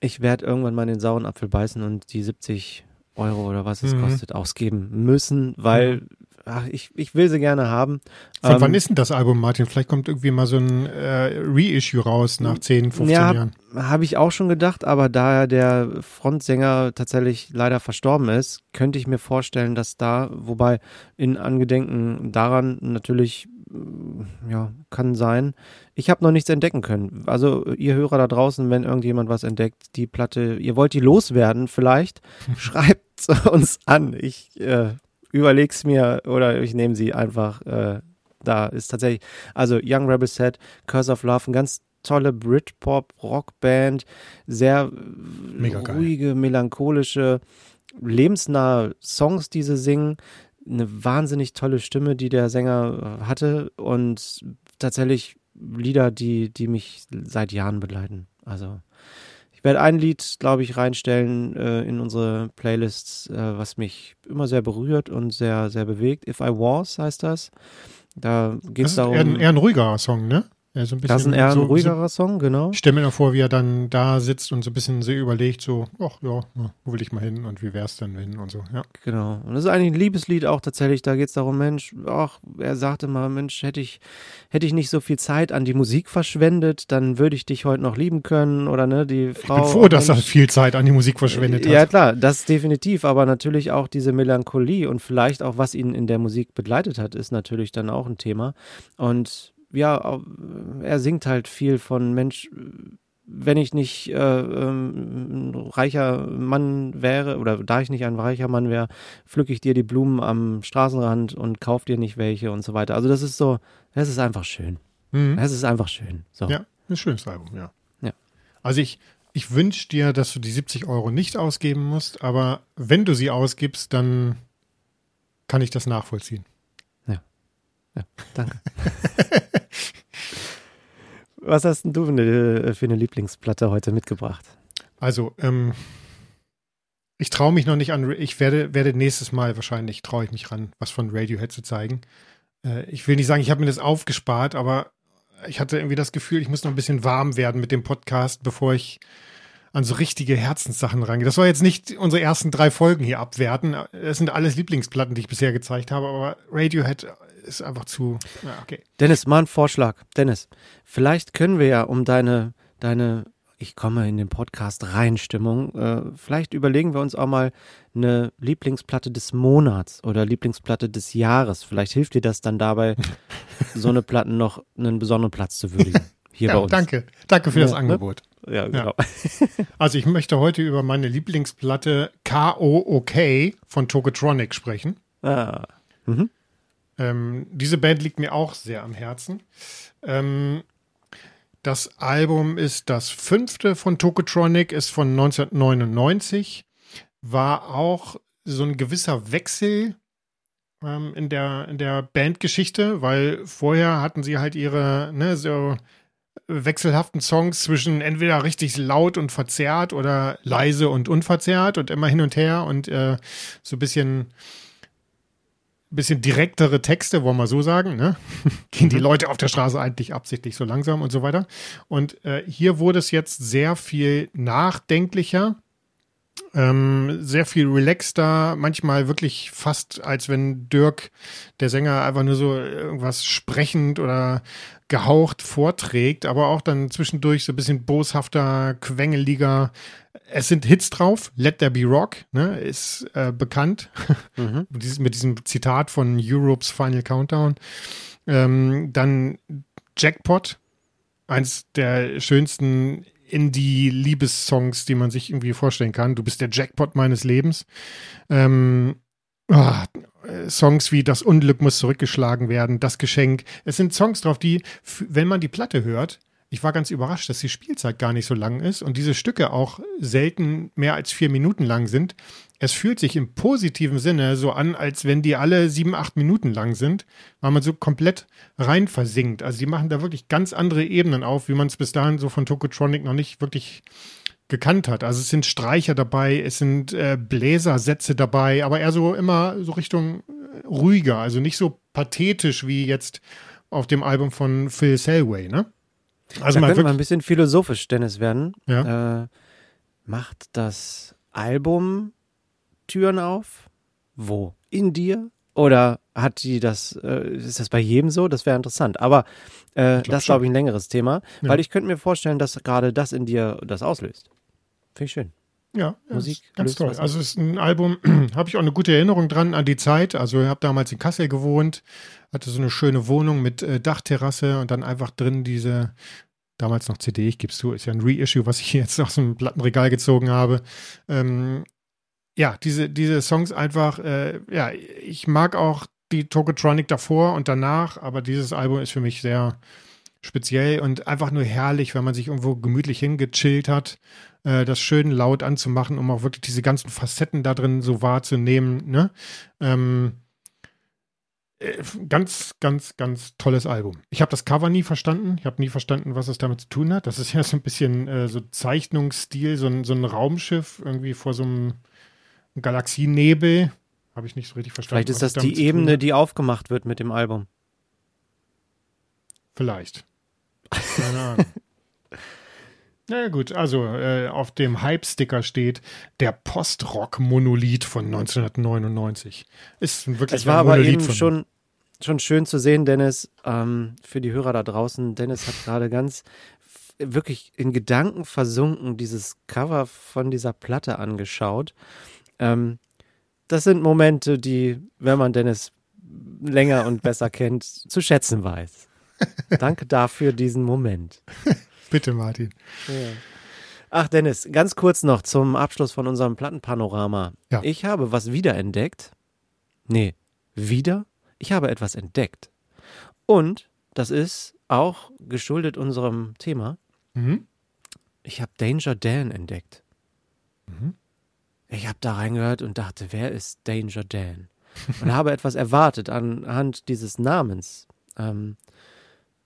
ich werde irgendwann mal den sauren Apfel beißen und die 70 Euro oder was es mhm. kostet ausgeben müssen, weil ach, ich, ich will sie gerne haben. Von Ähm, wann ist denn das Album, Martin? Vielleicht kommt irgendwie mal so ein äh, Reissue raus nach 10, 15 ja, Jahren. Habe ich auch schon gedacht, aber da der Frontsänger tatsächlich leider verstorben ist, könnte ich mir vorstellen, dass da, wobei in Angedenken daran natürlich, mm, ja, kann sein. Ich habe noch nichts entdecken können. Also ihr Hörer da draußen, wenn irgendjemand was entdeckt, die Platte, ihr wollt die loswerden vielleicht, schreibt uns an. Ich äh, überleg's mir oder ich nehme sie einfach. Äh, da ist tatsächlich, also Young Rebel Set, Curse of Love, ein ganz tolle Britpop-Rockband, sehr Mega geil. ruhige, melancholische, lebensnahe Songs, die sie singen. Eine wahnsinnig tolle Stimme, die der Sänger äh, hatte und tatsächlich Lieder, die, die mich seit Jahren begleiten. Also ich werde ein Lied, glaube ich, reinstellen äh, in unsere Playlists, äh, was mich immer sehr berührt und sehr, sehr bewegt. If I Was heißt das. Da geht es darum. eher, ein- eher ein ruhigerer Song, ne? Ja, so ein das ist ein bisschen eher ein so, ruhigerer Song, genau. So, ich stelle mir noch vor, wie er dann da sitzt und so ein bisschen so überlegt, so, ach ja, ja, wo will ich mal hin und wie wär's denn hin und so, ja. Genau. Und das ist eigentlich ein Liebeslied auch tatsächlich. Da geht es darum, Mensch, ach, er sagte mal, Mensch, hätte ich, hätte ich nicht so viel Zeit an die Musik verschwendet, dann würde ich dich heute noch lieben können. Oder ne, die Frau. Ich bin froh, dass er Mensch, viel Zeit an die Musik verschwendet Ja, hat. klar, das definitiv, aber natürlich auch diese Melancholie und vielleicht auch, was ihn in der Musik begleitet hat, ist natürlich dann auch ein Thema. Und ja, er singt halt viel von Mensch, wenn ich nicht äh, ähm, ein reicher Mann wäre oder da ich nicht ein reicher Mann wäre, pflücke ich dir die Blumen am Straßenrand und kauf dir nicht welche und so weiter. Also das ist so, das ist einfach schön. Mhm. Es ist einfach schön. So. Ja, ein schönes Album, ja. Ja. Also ich, ich wünsche dir, dass du die 70 Euro nicht ausgeben musst, aber wenn du sie ausgibst, dann kann ich das nachvollziehen. Danke. Was hast denn du für eine, für eine Lieblingsplatte heute mitgebracht? Also, ähm, ich traue mich noch nicht an, ich werde, werde nächstes Mal wahrscheinlich, traue ich mich ran, was von Radiohead zu zeigen. Äh, ich will nicht sagen, ich habe mir das aufgespart, aber ich hatte irgendwie das Gefühl, ich muss noch ein bisschen warm werden mit dem Podcast, bevor ich an so richtige Herzenssachen rangehe. Das soll jetzt nicht unsere ersten drei Folgen hier abwerten. Das sind alles Lieblingsplatten, die ich bisher gezeigt habe, aber Radiohead ist einfach zu, ja, okay. Dennis, mal ein Vorschlag. Dennis, vielleicht können wir ja um deine, deine, ich komme in den Podcast rein Stimmung, äh, vielleicht überlegen wir uns auch mal eine Lieblingsplatte des Monats oder Lieblingsplatte des Jahres. Vielleicht hilft dir das dann dabei, so eine Platten noch einen besonderen Platz zu würdigen. Hier bei Ja, uns. danke. Danke für Ja, das ne? Angebot. Ja, genau. Also ich möchte heute über meine Lieblingsplatte K.O.O.K. von Tokotronic sprechen. Ah. Ähm, diese Band liegt mir auch sehr am Herzen. Ähm, das Album ist das fünfte von Tokotronic, ist von 1999, war auch so ein gewisser Wechsel ähm, in der, in der Bandgeschichte, weil vorher hatten sie halt ihre, ne, so wechselhaften Songs zwischen entweder richtig laut und verzerrt oder leise und unverzerrt und immer hin und her und äh, so ein bisschen bisschen direktere Texte, wollen wir so sagen, ne? Gehen die Leute auf der Straße eigentlich absichtlich so langsam und so weiter. Und äh, hier wurde es jetzt sehr viel nachdenklicher, ähm, sehr viel relaxter, manchmal wirklich fast, als wenn Dirk, der Sänger, einfach nur so irgendwas sprechend oder gehaucht vorträgt, aber auch dann zwischendurch so ein bisschen boshafter, quengeliger. Es sind Hits drauf. Let There Be Rock, ne, ist äh, bekannt. Mhm. mit, diesem, Zitat von Europe's Final Countdown. Ähm, dann Jackpot, eins der schönsten Indie-Liebessongs, die man sich irgendwie vorstellen kann. Du bist der Jackpot meines Lebens. Ähm, äh, Songs wie Das Unglück muss zurückgeschlagen werden, Das Geschenk. Es sind Songs drauf, die, wenn man die Platte hört, ich war ganz überrascht, dass die Spielzeit gar nicht so lang ist und diese Stücke auch selten mehr als vier Minuten lang sind. Es fühlt sich im positiven Sinne so an, als wenn die alle sieben, acht Minuten lang sind, weil man so komplett rein versinkt. Also die machen da wirklich ganz andere Ebenen auf, wie man es bis dahin so von Tokotronic noch nicht wirklich gekannt hat. Also es sind Streicher dabei, es sind äh, Bläsersätze dabei, aber eher so immer so Richtung äh, ruhiger, also nicht so pathetisch wie jetzt auf dem Album von Phil Selway, ne? Also da mal könnte man ein bisschen philosophisch, Dennis, werden. Ja. Äh, macht das Album Türen auf? Wo? In dir? Oder hat die das, äh, ist das bei jedem so? Das wäre interessant. Aber äh, glaub das ist, glaube ich, ein längeres Thema, Ja. weil ich könnte mir vorstellen, dass gerade das in dir das auslöst. Finde ich schön. Ja, Musik ganz toll. Also es ist ein Album, habe ich auch eine gute Erinnerung dran an die Zeit. Also ich habe damals in Kassel gewohnt, hatte so eine schöne Wohnung mit äh, Dachterrasse und dann einfach drin diese, damals noch CD, ich gebe es zu, ist ja ein Reissue, was ich jetzt aus dem Plattenregal gezogen habe. Ähm, ja, diese, diese Songs einfach, äh, ja, ich mag auch die Tokotronic davor und danach, aber dieses Album ist für mich sehr speziell und einfach nur herrlich, wenn man sich irgendwo gemütlich hingechillt hat, äh, das schön laut anzumachen, um auch wirklich diese ganzen Facetten da drin so wahrzunehmen. Ne? Ähm, äh, ganz, ganz, ganz tolles Album. Ich habe das Cover nie verstanden. Ich habe nie verstanden, was es damit zu tun hat. Das ist ja so ein bisschen äh, so Zeichnungsstil, so ein, so ein Raumschiff irgendwie vor so einem Galaxienebel. Habe ich nicht so richtig verstanden. Vielleicht ist das die Ebene, die aufgemacht wird mit dem Album. Vielleicht. Keine Ahnung. Na ja, gut, also äh, auf dem Hype-Sticker steht der Post-Rock-Monolith von 1999. Ist ein wirklich Es war aber Monolith eben schon, schon schön zu sehen, Dennis, ähm, für die Hörer da draußen. Dennis hat gerade ganz wirklich in Gedanken versunken dieses Cover von dieser Platte angeschaut. Ähm, das sind Momente, die, wenn man Dennis länger und besser kennt, zu schätzen weiß. Danke dafür diesen Moment. Bitte, Martin. Ach, Dennis, ganz kurz noch zum Abschluss von unserem Plattenpanorama. Ja. Ich habe was wiederentdeckt. Nee, wieder? Ich habe etwas entdeckt. Und das ist auch geschuldet unserem Thema. Mhm. Ich habe Danger Dan entdeckt. Mhm. Ich habe da reingehört und dachte, wer ist Danger Dan? Und habe etwas erwartet anhand dieses Namens. Ähm,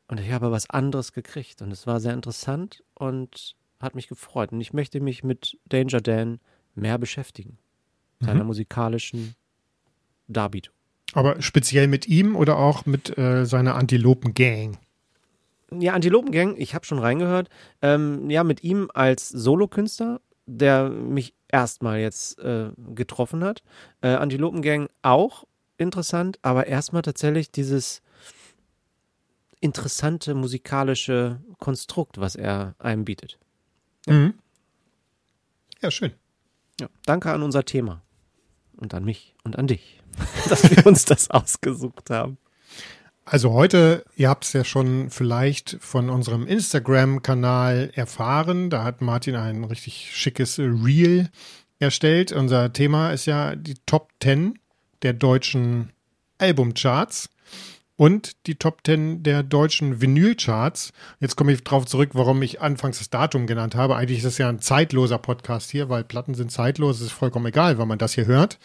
und ich habe was anderes gekriegt. Und es war sehr interessant und hat mich gefreut. Und ich möchte mich mit Danger Dan mehr beschäftigen. Seiner Mhm. musikalischen Darbietung. Aber speziell mit ihm oder auch mit äh, seiner Antilopen-Gang? Ja, Antilopengang, ich habe schon reingehört. Ähm, ja, mit ihm als Solokünstler, der mich erstmal jetzt äh, getroffen hat. Äh, Antilopengang auch interessant, aber erstmal tatsächlich dieses interessante musikalische Konstrukt, was er einem bietet. Mhm. Ja, schön. Ja, danke an unser Thema. Und an mich und an dich, dass wir uns das ausgesucht haben. Also heute, ihr habt es ja schon vielleicht von unserem Instagram-Kanal erfahren. Da hat Martin ein richtig schickes Reel erstellt. Unser Thema ist ja die Top 10 der deutschen Albumcharts und die Top 10 der deutschen Vinylcharts. Jetzt komme ich drauf zurück, warum ich anfangs das Datum genannt habe. Eigentlich ist das ja ein zeitloser Podcast hier, weil Platten sind zeitlos. Es ist vollkommen egal, wann man das hier hört.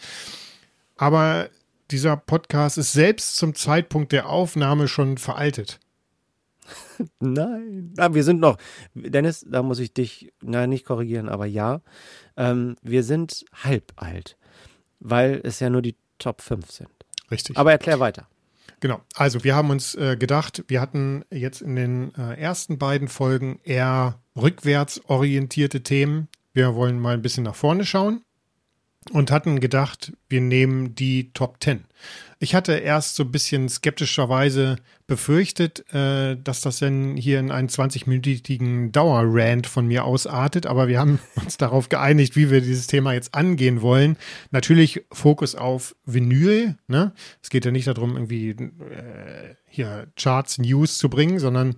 Aber dieser Podcast ist selbst zum Zeitpunkt der Aufnahme schon veraltet. Nein. Ah, wir sind noch, Dennis, da muss ich dich, na, nicht korrigieren, aber ja, ähm, wir sind halb alt, weil es ja nur die Top 5 sind. Richtig. Aber erklär weiter. Genau. Also wir haben uns äh, gedacht, wir hatten jetzt in den äh, ersten beiden Folgen eher rückwärts orientierte Themen. Wir wollen mal ein bisschen nach vorne schauen und hatten gedacht, wir nehmen die Top 10. Ich hatte erst so ein bisschen skeptischerweise befürchtet, äh, dass das denn hier in einen 20-minütigen Dauerrant von mir ausartet, aber wir haben uns darauf geeinigt, wie wir dieses Thema jetzt angehen wollen. Natürlich Fokus auf Vinyl. Ne? Es geht ja nicht darum, irgendwie äh, hier Charts, News zu bringen, sondern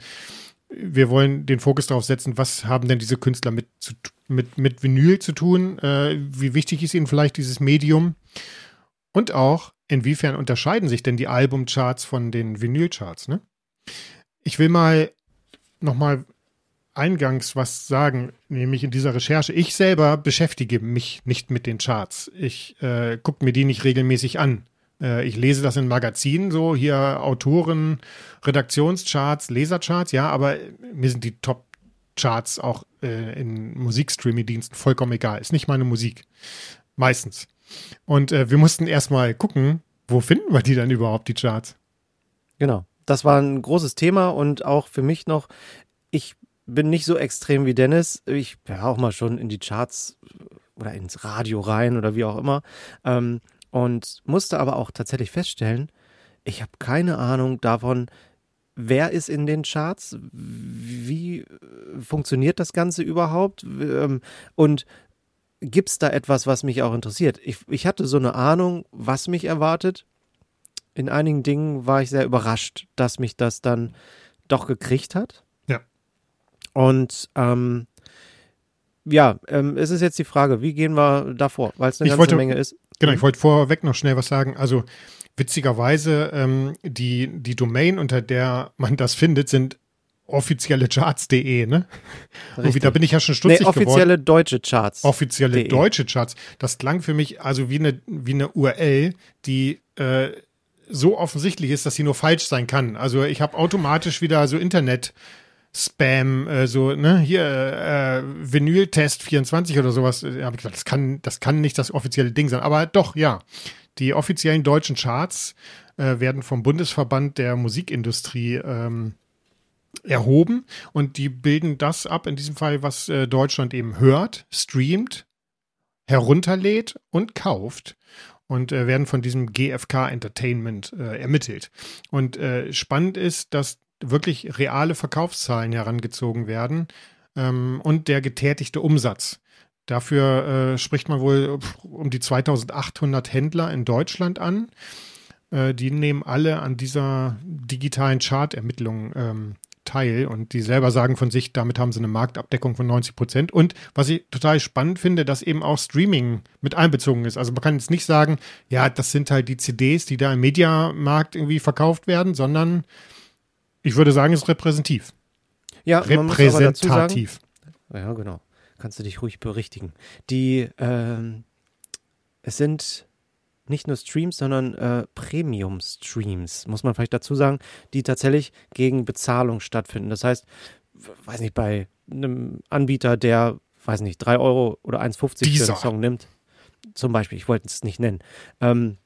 wir wollen den Fokus darauf setzen, was haben denn diese Künstler mit, zu, mit, mit Vinyl zu tun? Äh, wie wichtig ist ihnen vielleicht dieses Medium? Und auch, inwiefern unterscheiden sich denn die Albumcharts von den Vinylcharts? Ne? Ich will mal nochmal eingangs was sagen, nämlich in dieser Recherche. Ich selber beschäftige mich nicht mit den Charts. Ich äh, gucke mir die nicht regelmäßig an. Äh, ich lese das in Magazinen, so hier Autoren, Redaktionscharts, Lesercharts, ja, aber mir sind die Top-Charts auch äh, in Musikstreaming-Diensten vollkommen egal. Ist nicht meine Musik. Meistens. Und äh, wir mussten erstmal gucken, wo finden wir die dann überhaupt, die Charts? Genau. Das war ein großes Thema und auch für mich noch, ich bin nicht so extrem wie Dennis. Ich höre auch mal schon in die Charts oder ins Radio rein oder wie auch immer. Ähm, und musste aber auch tatsächlich feststellen, ich habe keine Ahnung davon, wer ist in den Charts, wie äh, funktioniert das Ganze überhaupt ähm, und gibt es da etwas, was mich auch interessiert? Ich, ich hatte so eine Ahnung, was mich erwartet. In einigen Dingen war ich sehr überrascht, dass mich das dann doch gekriegt hat. Ja. Und ähm, ja, ähm, es ist jetzt die Frage, wie gehen wir davor, weil es eine Ich ganze wollte- Menge ist. Genau, ich wollte vorweg noch schnell was sagen. Also witzigerweise, ähm, die, die Domain, unter der man das findet, sind offizielle Charts.de, ne? Und Richtig. da bin ich ja schon Nee, stutzig geworden. offizielle deutsche Charts. Offizielle De. deutsche Charts. Das klang für mich also wie eine, wie eine URL, die äh, so offensichtlich ist, dass sie nur falsch sein kann. Also ich habe automatisch wieder so Internet. Spam, äh, so, ne, hier, äh, Vinyltest 24 oder sowas, äh, habe ich gesagt, das kann, das kann nicht das offizielle Ding sein. Aber doch, ja. Die offiziellen deutschen Charts äh, werden vom Bundesverband der Musikindustrie ähm, erhoben und die bilden das ab, in diesem Fall, was äh, Deutschland eben hört, streamt, herunterlädt und kauft und äh, werden von diesem GfK Entertainment äh, ermittelt. Und äh, spannend ist, dass wirklich reale Verkaufszahlen herangezogen werden ähm, und der getätigte Umsatz. Dafür äh, spricht man wohl um die 2800 Händler in Deutschland an. Äh, die nehmen alle an dieser digitalen Chartermittlung ähm, teil und die selber sagen von sich, damit haben sie eine Marktabdeckung von 90 Prozent. Und was ich total spannend finde, dass eben auch Streaming mit einbezogen ist. Also man kann jetzt nicht sagen, ja, das sind halt die CDs, die da im Mediamarkt irgendwie verkauft werden, sondern ich würde sagen, es ist repräsentativ. ja, dazu sagen, Repräsentativ. Ja, genau. Kannst du dich ruhig berichtigen. Die, ähm, es sind nicht nur Streams, sondern äh, Premium-Streams, muss man vielleicht dazu sagen, die tatsächlich gegen Bezahlung stattfinden. Das heißt, weiß nicht, bei einem Anbieter, der, weiß nicht, 3 Euro oder 1,50 für einen Song nimmt, zum Beispiel, ich wollte es nicht nennen, ähm,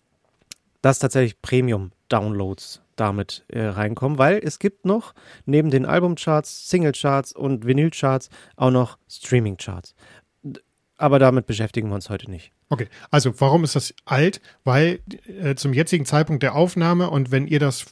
dass tatsächlich Premium-Downloads damit äh, reinkommen, weil es gibt noch neben den Albumcharts, Singlecharts und Vinylcharts auch noch Streamingcharts. Aber damit beschäftigen wir uns heute nicht. Okay, also warum ist das alt? Weil äh, zum jetzigen Zeitpunkt der Aufnahme und wenn ihr das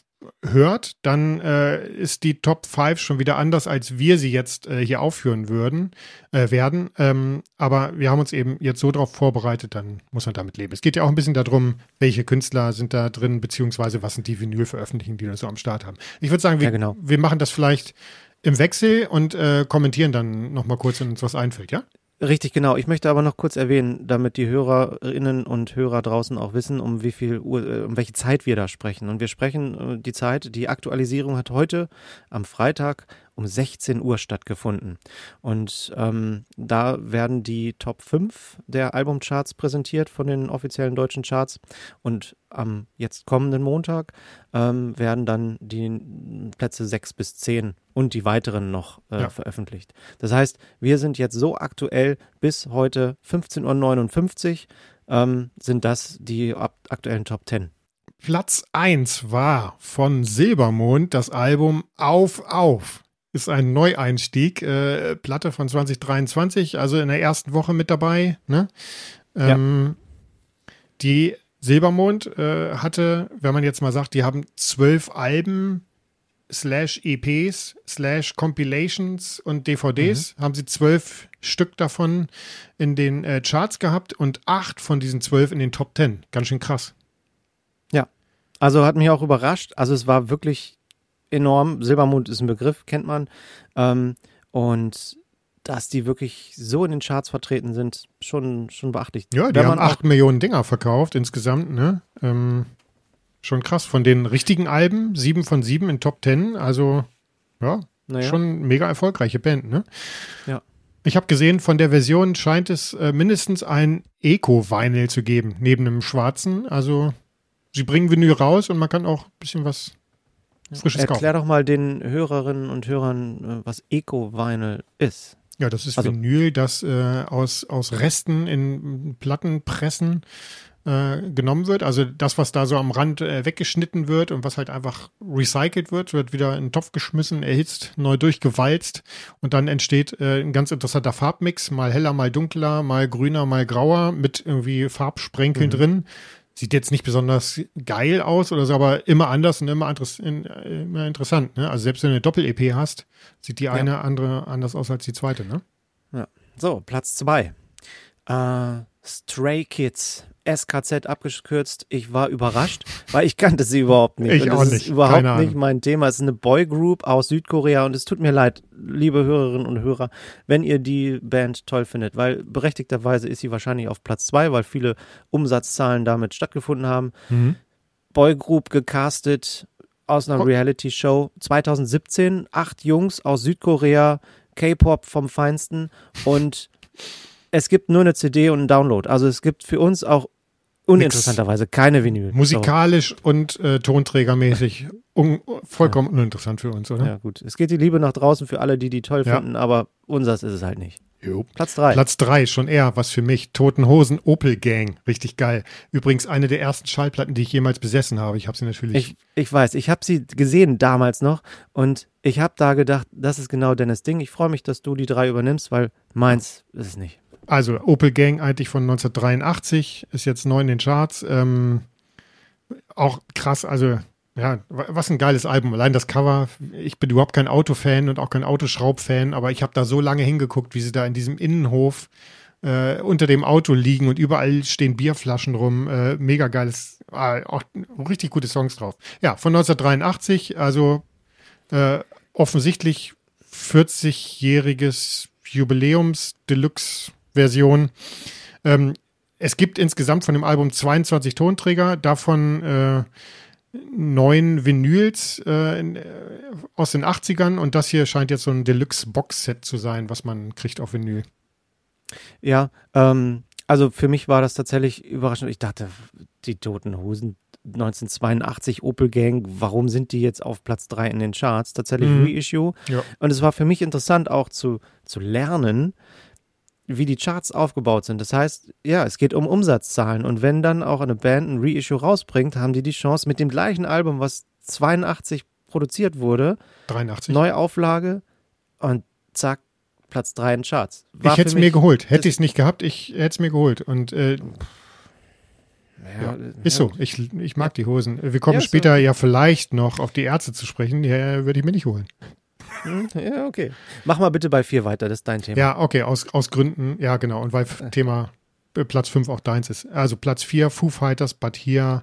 hört, dann äh, ist die Top 5 schon wieder anders, als wir sie jetzt äh, hier aufführen würden, äh, werden. Ähm, aber wir haben uns eben jetzt so darauf vorbereitet, dann muss man damit leben. Es geht ja auch ein bisschen darum, welche Künstler sind da drin, beziehungsweise was sind die Vinyl-Veröffentlichungen, die wir so am Start haben. Ich würde sagen, wir, Ja, genau. wir machen das vielleicht im Wechsel und äh, kommentieren dann nochmal kurz, wenn uns was einfällt, ja? Richtig, genau. Ich möchte aber noch kurz erwähnen, damit die Hörerinnen und Hörer draußen auch wissen, um wie viel Uhr, äh, um welche Zeit wir da sprechen. Und wir sprechen äh, die Zeit, die Aktualisierung hat heute am Freitag um 16 Uhr stattgefunden. Und ähm, da werden die Top 5 der Albumcharts präsentiert von den offiziellen deutschen Charts. Und am jetzt kommenden Montag ähm, werden dann die Plätze 6 bis 10 und die weiteren noch äh, Ja. veröffentlicht. Das heißt, wir sind jetzt so aktuell bis heute 15.59 Uhr ähm, sind das die aktuellen Top 10. Platz 1 war von Silbermond das Album Auf Auf. Ist ein Neueinstieg, äh, Platte von 2023, also in der ersten Woche mit dabei. Ne? Ähm, Die Silbermond äh, hatte, wenn man jetzt mal sagt, die haben zwölf Alben slash EPs slash Compilations und DVDs, haben sie zwölf Stück davon in den äh, Charts gehabt und acht von diesen zwölf in den Top Ten. Ganz schön krass. Also hat mich auch überrascht. Also es war wirklich enorm. Silbermond ist ein Begriff, kennt man. Ähm, und dass die wirklich so in den Charts vertreten sind, schon, schon beachtlich. Ja, die Wenn haben acht Millionen Dinger verkauft insgesamt, ne? Ähm, schon krass. Von den richtigen Alben, sieben von sieben in Top Ten, also ja, Naja. schon mega erfolgreiche Band, ne? Ja. Ich habe gesehen, von der Version scheint es äh, mindestens ein Eco-Vinyl zu geben, neben einem schwarzen. Also sie bringen Vinyl raus und man kann auch ein bisschen was Frisches Erklär kaufen. doch mal den Hörerinnen und Hörern, äh, was Eco-Vinyl ist. Ja, das ist Also- Vinyl, das äh, aus, aus Resten in Plattenpressen äh, genommen wird. Also das, was da so am Rand äh, weggeschnitten wird und was halt einfach recycelt wird, wird wieder in den Topf geschmissen, erhitzt, neu durchgewalzt und dann entsteht ein ganz interessanter Farbmix, mal heller, mal dunkler, mal grüner, mal grauer mit irgendwie Farbsprenkeln drin. Sieht jetzt nicht besonders geil aus oder so, aber immer anders und immer, interess immer interessant. Ne? Also selbst wenn du eine Doppel-EP hast, sieht die eine ja. andere anders aus als die zweite. Ne? Ja. So, Platz zwei. Uh, Stray Kids SKZ abgekürzt. Ich war überrascht, weil ich kannte sie überhaupt nicht. Ich auch das nicht. ist überhaupt Keine nicht mein Thema. Es ist eine Boygroup aus Südkorea und es tut mir leid, liebe Hörerinnen und Hörer, wenn ihr die Band toll findet, weil berechtigterweise ist sie wahrscheinlich auf Platz zwei, weil viele Umsatzzahlen damit stattgefunden haben. Mhm. Boygroup gecastet aus einer Oh. Reality-Show 2017. Acht Jungs aus Südkorea, K-Pop vom Feinsten und es gibt nur eine CD und einen Download. Also es gibt für uns auch uninteressanterweise keine Vinyl. Musikalisch und äh, tonträgermäßig un vollkommen uninteressant für uns, So. oder? Ja gut, es geht die Liebe nach draußen für alle, die die toll Ja. finden, aber unsers ist es halt nicht. Jo. Platz drei. Platz drei schon eher was für mich. Toten Hosen Opel Gang. Richtig geil. Übrigens eine der ersten Schallplatten, die ich jemals besessen habe. Ich habe sie natürlich. Ich, ich weiß, ich habe sie gesehen damals noch und ich habe da gedacht, das ist genau Dennis Ding. Ich freue mich, dass du die drei übernimmst, weil meins ist es nicht. Also Opel Gang eigentlich von 1983, ist jetzt neu in den Charts. Ähm, auch krass, also ja, wa- was ein geiles Album. Allein das Cover. Ich bin überhaupt kein Autofan und auch kein Autoschraubfan, aber ich habe da so lange hingeguckt, wie sie da in diesem Innenhof äh, unter dem Auto liegen und überall stehen Bierflaschen rum. Äh, mega geiles, äh, auch richtig gute Songs drauf. Ja, von 1983, also äh, offensichtlich 40-jähriges Jubiläums-Deluxe-Version. Ähm, es gibt insgesamt von dem Album 22 Tonträger, davon äh, neun Vinyls äh, in, äh, aus den 80ern und das hier scheint jetzt so ein Deluxe-Box-Set zu sein, was man kriegt auf Vinyl. Ja, ähm, also für mich war das tatsächlich überraschend. Ich dachte, die Toten Hosen 1982 Opel Gang, warum sind die jetzt auf Platz 3 in den Charts? Tatsächlich Mhm. Reissue. Ja. Und es war für mich interessant auch zu, zu lernen, wie die Charts aufgebaut sind. Das heißt, ja, es geht um Umsatzzahlen. Und wenn dann auch eine Band ein Reissue rausbringt, haben die die Chance mit dem gleichen Album, was 82 produziert wurde, 83. Neuauflage und zack, Platz 3 in Charts. War ich hätte es mir geholt. Hätte ich es nicht gehabt, ich hätte es mir geholt. Und äh, Ja, ist so. Ich, ich mag die Hosen. Wir kommen Ja, später ja vielleicht noch auf die Ärzte zu sprechen. Die äh, würde ich mir nicht holen. Hm, Ja, okay. Mach mal bitte bei vier weiter, das ist dein Thema. Ja, okay, aus, aus Gründen. Ja, genau. Und weil Thema äh, Platz 5 auch deins ist. Also Platz 4, Foo Fighters, but here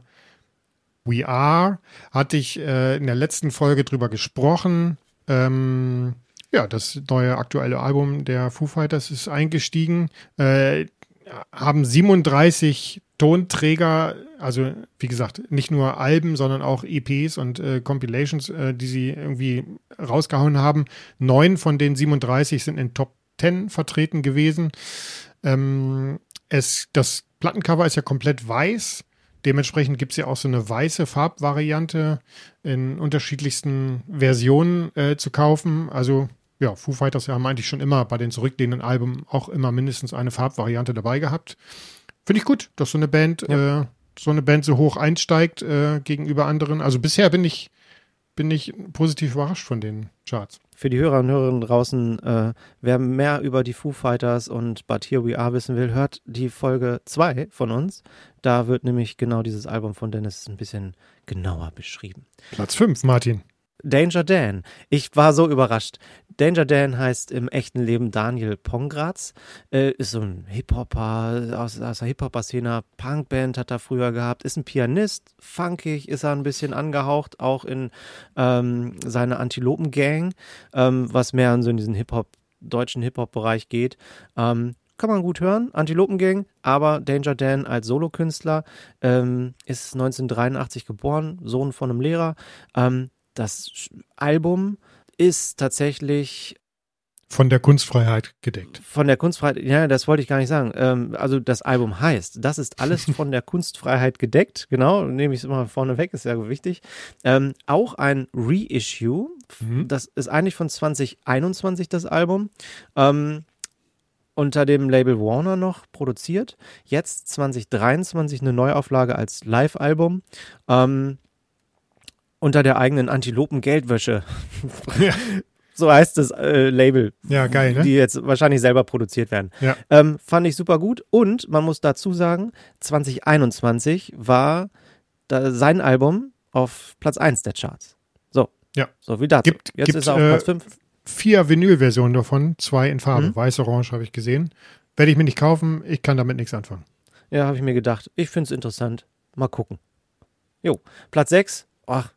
we are. Hatte ich äh, in der letzten Folge drüber gesprochen. Ähm, ja, das neue aktuelle Album der Foo Fighters ist eingestiegen. Äh, haben 37 Tonträger, also wie gesagt, nicht nur Alben, sondern auch EPs und äh, Compilations, äh, die sie irgendwie rausgehauen haben. Neun von den 37 sind in Top 10 vertreten gewesen. Ähm, es, das Plattencover ist ja komplett weiß. Dementsprechend gibt es ja auch so eine weiße Farbvariante in unterschiedlichsten Versionen äh, zu kaufen. Also ja, Foo Fighters haben eigentlich schon immer bei den zurückliegenden Alben auch immer mindestens eine Farbvariante dabei gehabt. Finde ich gut, dass so eine Band, äh, so eine Band so hoch einsteigt äh, gegenüber anderen. Also bisher bin ich, bin ich positiv überrascht von den Charts. Für die Hörer und Hörerinnen draußen, äh, wer mehr über die Foo Fighters und But Here We Are wissen will, hört die Folge 2 von uns. Da wird nämlich genau dieses Album von Dennis ein bisschen genauer beschrieben. Platz 5, Martin. Danger Dan. Ich war so überrascht. Danger Dan heißt im echten Leben Daniel Pongratz. Äh, ist so ein Hip-Hopper aus, aus der Hip-Hopper-Szene. Punkband hat er früher gehabt. Ist ein Pianist. Funkig ist er ein bisschen angehaucht. Auch in ähm, seine Antilopen-Gang, ähm, was mehr in so in diesen Hip-Hop, deutschen Hip-Hop-Bereich geht. Ähm, kann man gut hören, Antilopengang, aber Danger Dan als Solokünstler ähm, ist 1983 geboren, Sohn von einem Lehrer. Ähm, das Album ist tatsächlich Von der Kunstfreiheit gedeckt. von der Kunstfreiheit, ja, das wollte ich gar nicht sagen. Ähm, also das Album heißt, das ist alles von der Kunstfreiheit gedeckt, genau, nehme ich es immer vorne weg, ist ja wichtig. Ähm, auch ein Reissue, Mhm. das ist eigentlich von 2021 das Album. Ähm, unter dem Label Warner noch produziert. Jetzt 2023 eine Neuauflage als Live-Album. Ähm, unter der eigenen Antilopen-Geldwäsche. Ja. So heißt das äh, Label. Ja, geil, ne? Die jetzt wahrscheinlich selber produziert werden. Ja. Ähm, fand ich super gut. Und man muss dazu sagen, 2021 war da sein Album auf Platz 1 der Charts. So. Ja. So wie dazu. Gibt- Jetzt gibt, ist er auf äh, Platz 5. Vier Vinylversionen davon, zwei in Farbe. Mhm. Weiß-Orange habe ich gesehen. Werde ich mir nicht kaufen, ich kann damit nichts anfangen. Ja, habe ich mir gedacht. Ich finde es interessant. Mal gucken. Jo. Platz 6. Ach,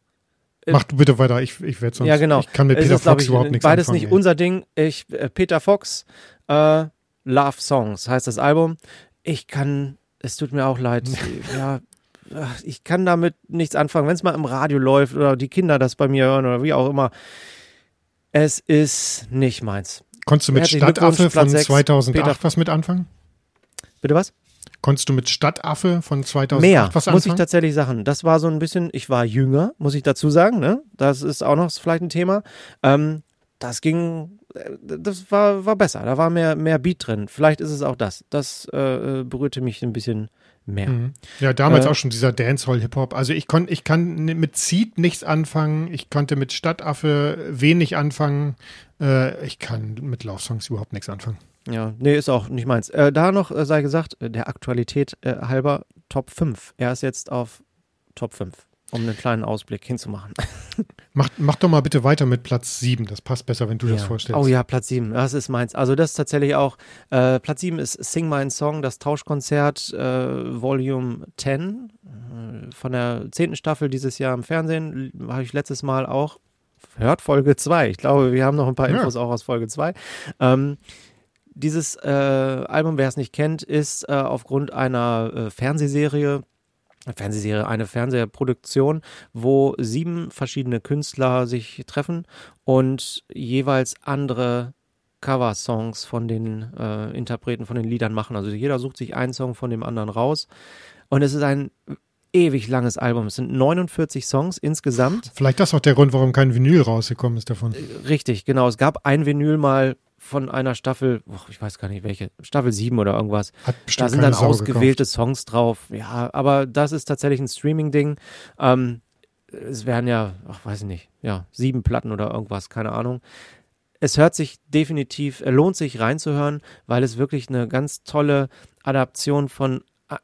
Mach du bitte weiter, ich, ich werde sonst. Ja, genau. Ich kann mit Peter Fox ich, überhaupt nichts Beides anfangen. nicht unser Ding. Ich, äh, Peter Fox, äh, Love Songs heißt das Album. Ich kann, es tut mir auch leid. ja, ich kann damit nichts anfangen. Wenn es mal im Radio läuft oder die Kinder das bei mir hören oder wie auch immer. Es ist nicht meins. Konntest du mit Stadtaffe von Platz sechs, 2008 Peter. was mit anfangen? Bitte was? Konntest du mit Stadtaffe von 2008 Mehr, was muss ich anfangen? tatsächlich sagen. Das war so ein bisschen, ich war jünger, muss ich dazu sagen. Ne? Das ist auch noch vielleicht ein Thema. Ähm, das ging, äh, das war, war besser. Da war mehr, mehr Beat drin. Vielleicht ist es auch das. Das äh, berührte mich ein bisschen mehr. Mhm. Ja, damals Äh, auch schon dieser Dancehall-Hip-Hop. Also ich, kon, ich kann mit Seed nichts anfangen. Ich konnte mit Stadtaffe wenig anfangen. Äh, ich kann mit Love-Songs überhaupt nichts anfangen. Ja, nee, ist auch nicht meins. Äh, da noch äh, sei gesagt, äh, der Aktualität äh, halber Top 5. Er ist jetzt auf Top 5, um einen kleinen Ausblick hinzumachen. Mach, mach doch mal bitte weiter mit Platz 7. Das passt besser, wenn du das Ja. vorstellst. Oh ja, Platz 7, das ist meins. Also das ist tatsächlich auch, äh, Platz 7 ist Sing My Song, das Tauschkonzert äh, Volume 10 äh, von der zehnten Staffel dieses Jahr im Fernsehen. Habe ich letztes Mal auch hört, Folge 2. Ich glaube, wir haben noch ein paar Ja. Infos auch aus Folge 2. Ähm, dieses äh, Album, wer es nicht kennt, ist äh, aufgrund einer äh, Fernsehserie Fernsehserie, eine Fernsehproduktion, wo sieben verschiedene Künstler sich treffen und jeweils andere Cover-Songs von den äh, Interpreten, von den Liedern machen. Also jeder sucht sich einen Song von dem anderen raus. Und es ist ein ewig langes Album. Es sind 49 Songs insgesamt. Vielleicht das auch der Grund, warum kein Vinyl rausgekommen ist davon. Richtig, genau. Es gab ein Vinyl mal von einer Staffel, boah, ich weiß gar nicht welche, Staffel 7 oder irgendwas. Da sind dann ausgewählte Songs drauf. Ja, aber das ist tatsächlich ein Streaming-Ding. Ähm, es wären ja, ach, weiß ich nicht, ja, sieben Platten oder irgendwas, keine Ahnung. Es hört sich definitiv, lohnt sich reinzuhören, weil es wirklich eine ganz tolle Adaption von äh,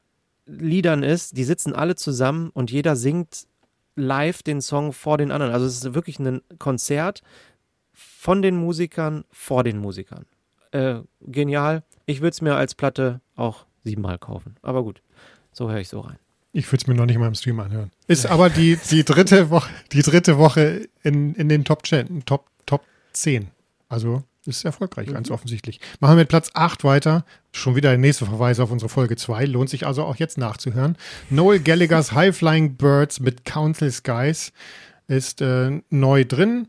Liedern ist. Die sitzen alle zusammen und jeder singt live den Song vor den anderen. Also es ist wirklich ein Konzert von den Musikern vor den Musikern. Äh, genial. Ich würde es mir als Platte auch siebenmal kaufen. Aber gut, so höre ich so rein. Ich würde es mir noch nicht mal im Stream anhören. Ist aber die, die, dritte, Woche, die dritte Woche in, in den Top 10, Top, Top 10. Also ist erfolgreich, ganz offensichtlich. Machen wir mit Platz 8 weiter. Schon wieder der nächste Verweis auf unsere Folge 2. Lohnt sich also auch jetzt nachzuhören. Noel Gallagher's High Flying Birds mit Council Skies ist äh, neu drin.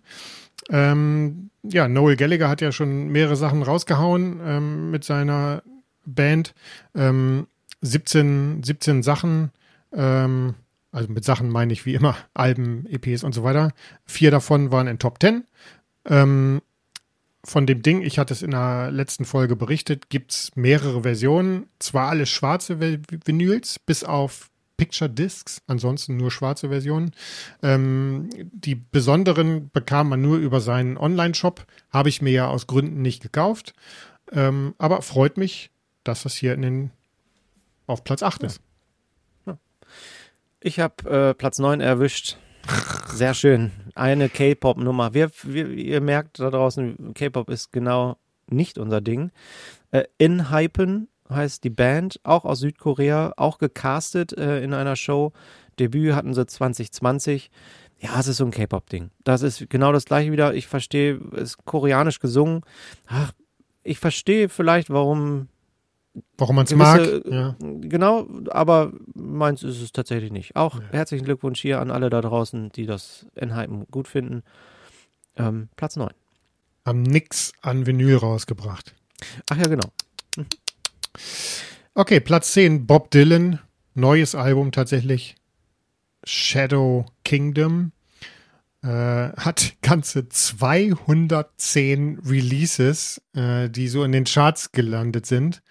Ähm, ja, Noel Gallagher hat ja schon mehrere Sachen rausgehauen ähm, mit seiner Band. Ähm, 17, 17 Sachen. Ähm, also mit Sachen meine ich wie immer Alben, EPs und so weiter. Vier davon waren in Top 10. Ähm, von dem Ding, ich hatte es in der letzten Folge berichtet, gibt es mehrere Versionen. Zwar alle schwarze Vi- Vinyls, bis auf Picture Discs, ansonsten nur schwarze Versionen. Ähm, die besonderen bekam man nur über seinen Online-Shop. Habe ich mir ja aus Gründen nicht gekauft. Ähm, aber freut mich, dass das hier in den, auf Platz 8 ist. Ich habe äh, Platz 9 erwischt. Sehr schön. Eine K-Pop-Nummer. Wir, wir, ihr merkt da draußen, K-Pop ist genau nicht unser Ding. Äh, In Hypen heißt die Band, auch aus Südkorea, auch gecastet äh, in einer Show. Debüt hatten sie 2020. Ja, es ist so ein K-Pop-Ding. Das ist genau das gleiche wieder. Ich verstehe, es ist koreanisch gesungen. Ach, ich verstehe vielleicht, warum Warum man es mag. Ja. Genau, aber meins ist es tatsächlich nicht. Auch Ja. herzlichen Glückwunsch hier an alle da draußen, die das Enhypen gut finden. Ähm, Platz 9. Haben nix an Vinyl rausgebracht. Ach ja, genau. Okay, Platz 10, Bob Dylan. Neues Album tatsächlich. Shadow Kingdom. Äh, hat ganze 210 Releases, äh, die so in den Charts gelandet sind.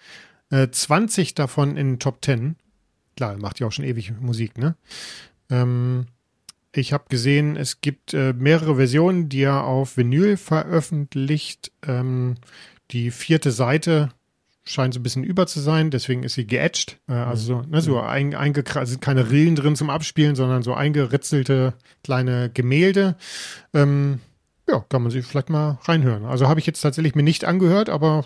Äh, 20 davon in den Top 10. Klar, macht ja auch schon ewig Musik, ne? Ähm, Ich habe gesehen, es gibt äh, mehrere Versionen, die er auf Vinyl veröffentlicht. Ähm, die vierte Seite scheint so ein bisschen über zu sein, deswegen ist sie geätscht. Äh, also so, ne, so ein, eingekra- sind keine Rillen drin zum Abspielen, sondern so eingeritzelte kleine Gemälde. Ähm, ja, kann man sich vielleicht mal reinhören. Also habe ich jetzt tatsächlich mir nicht angehört, aber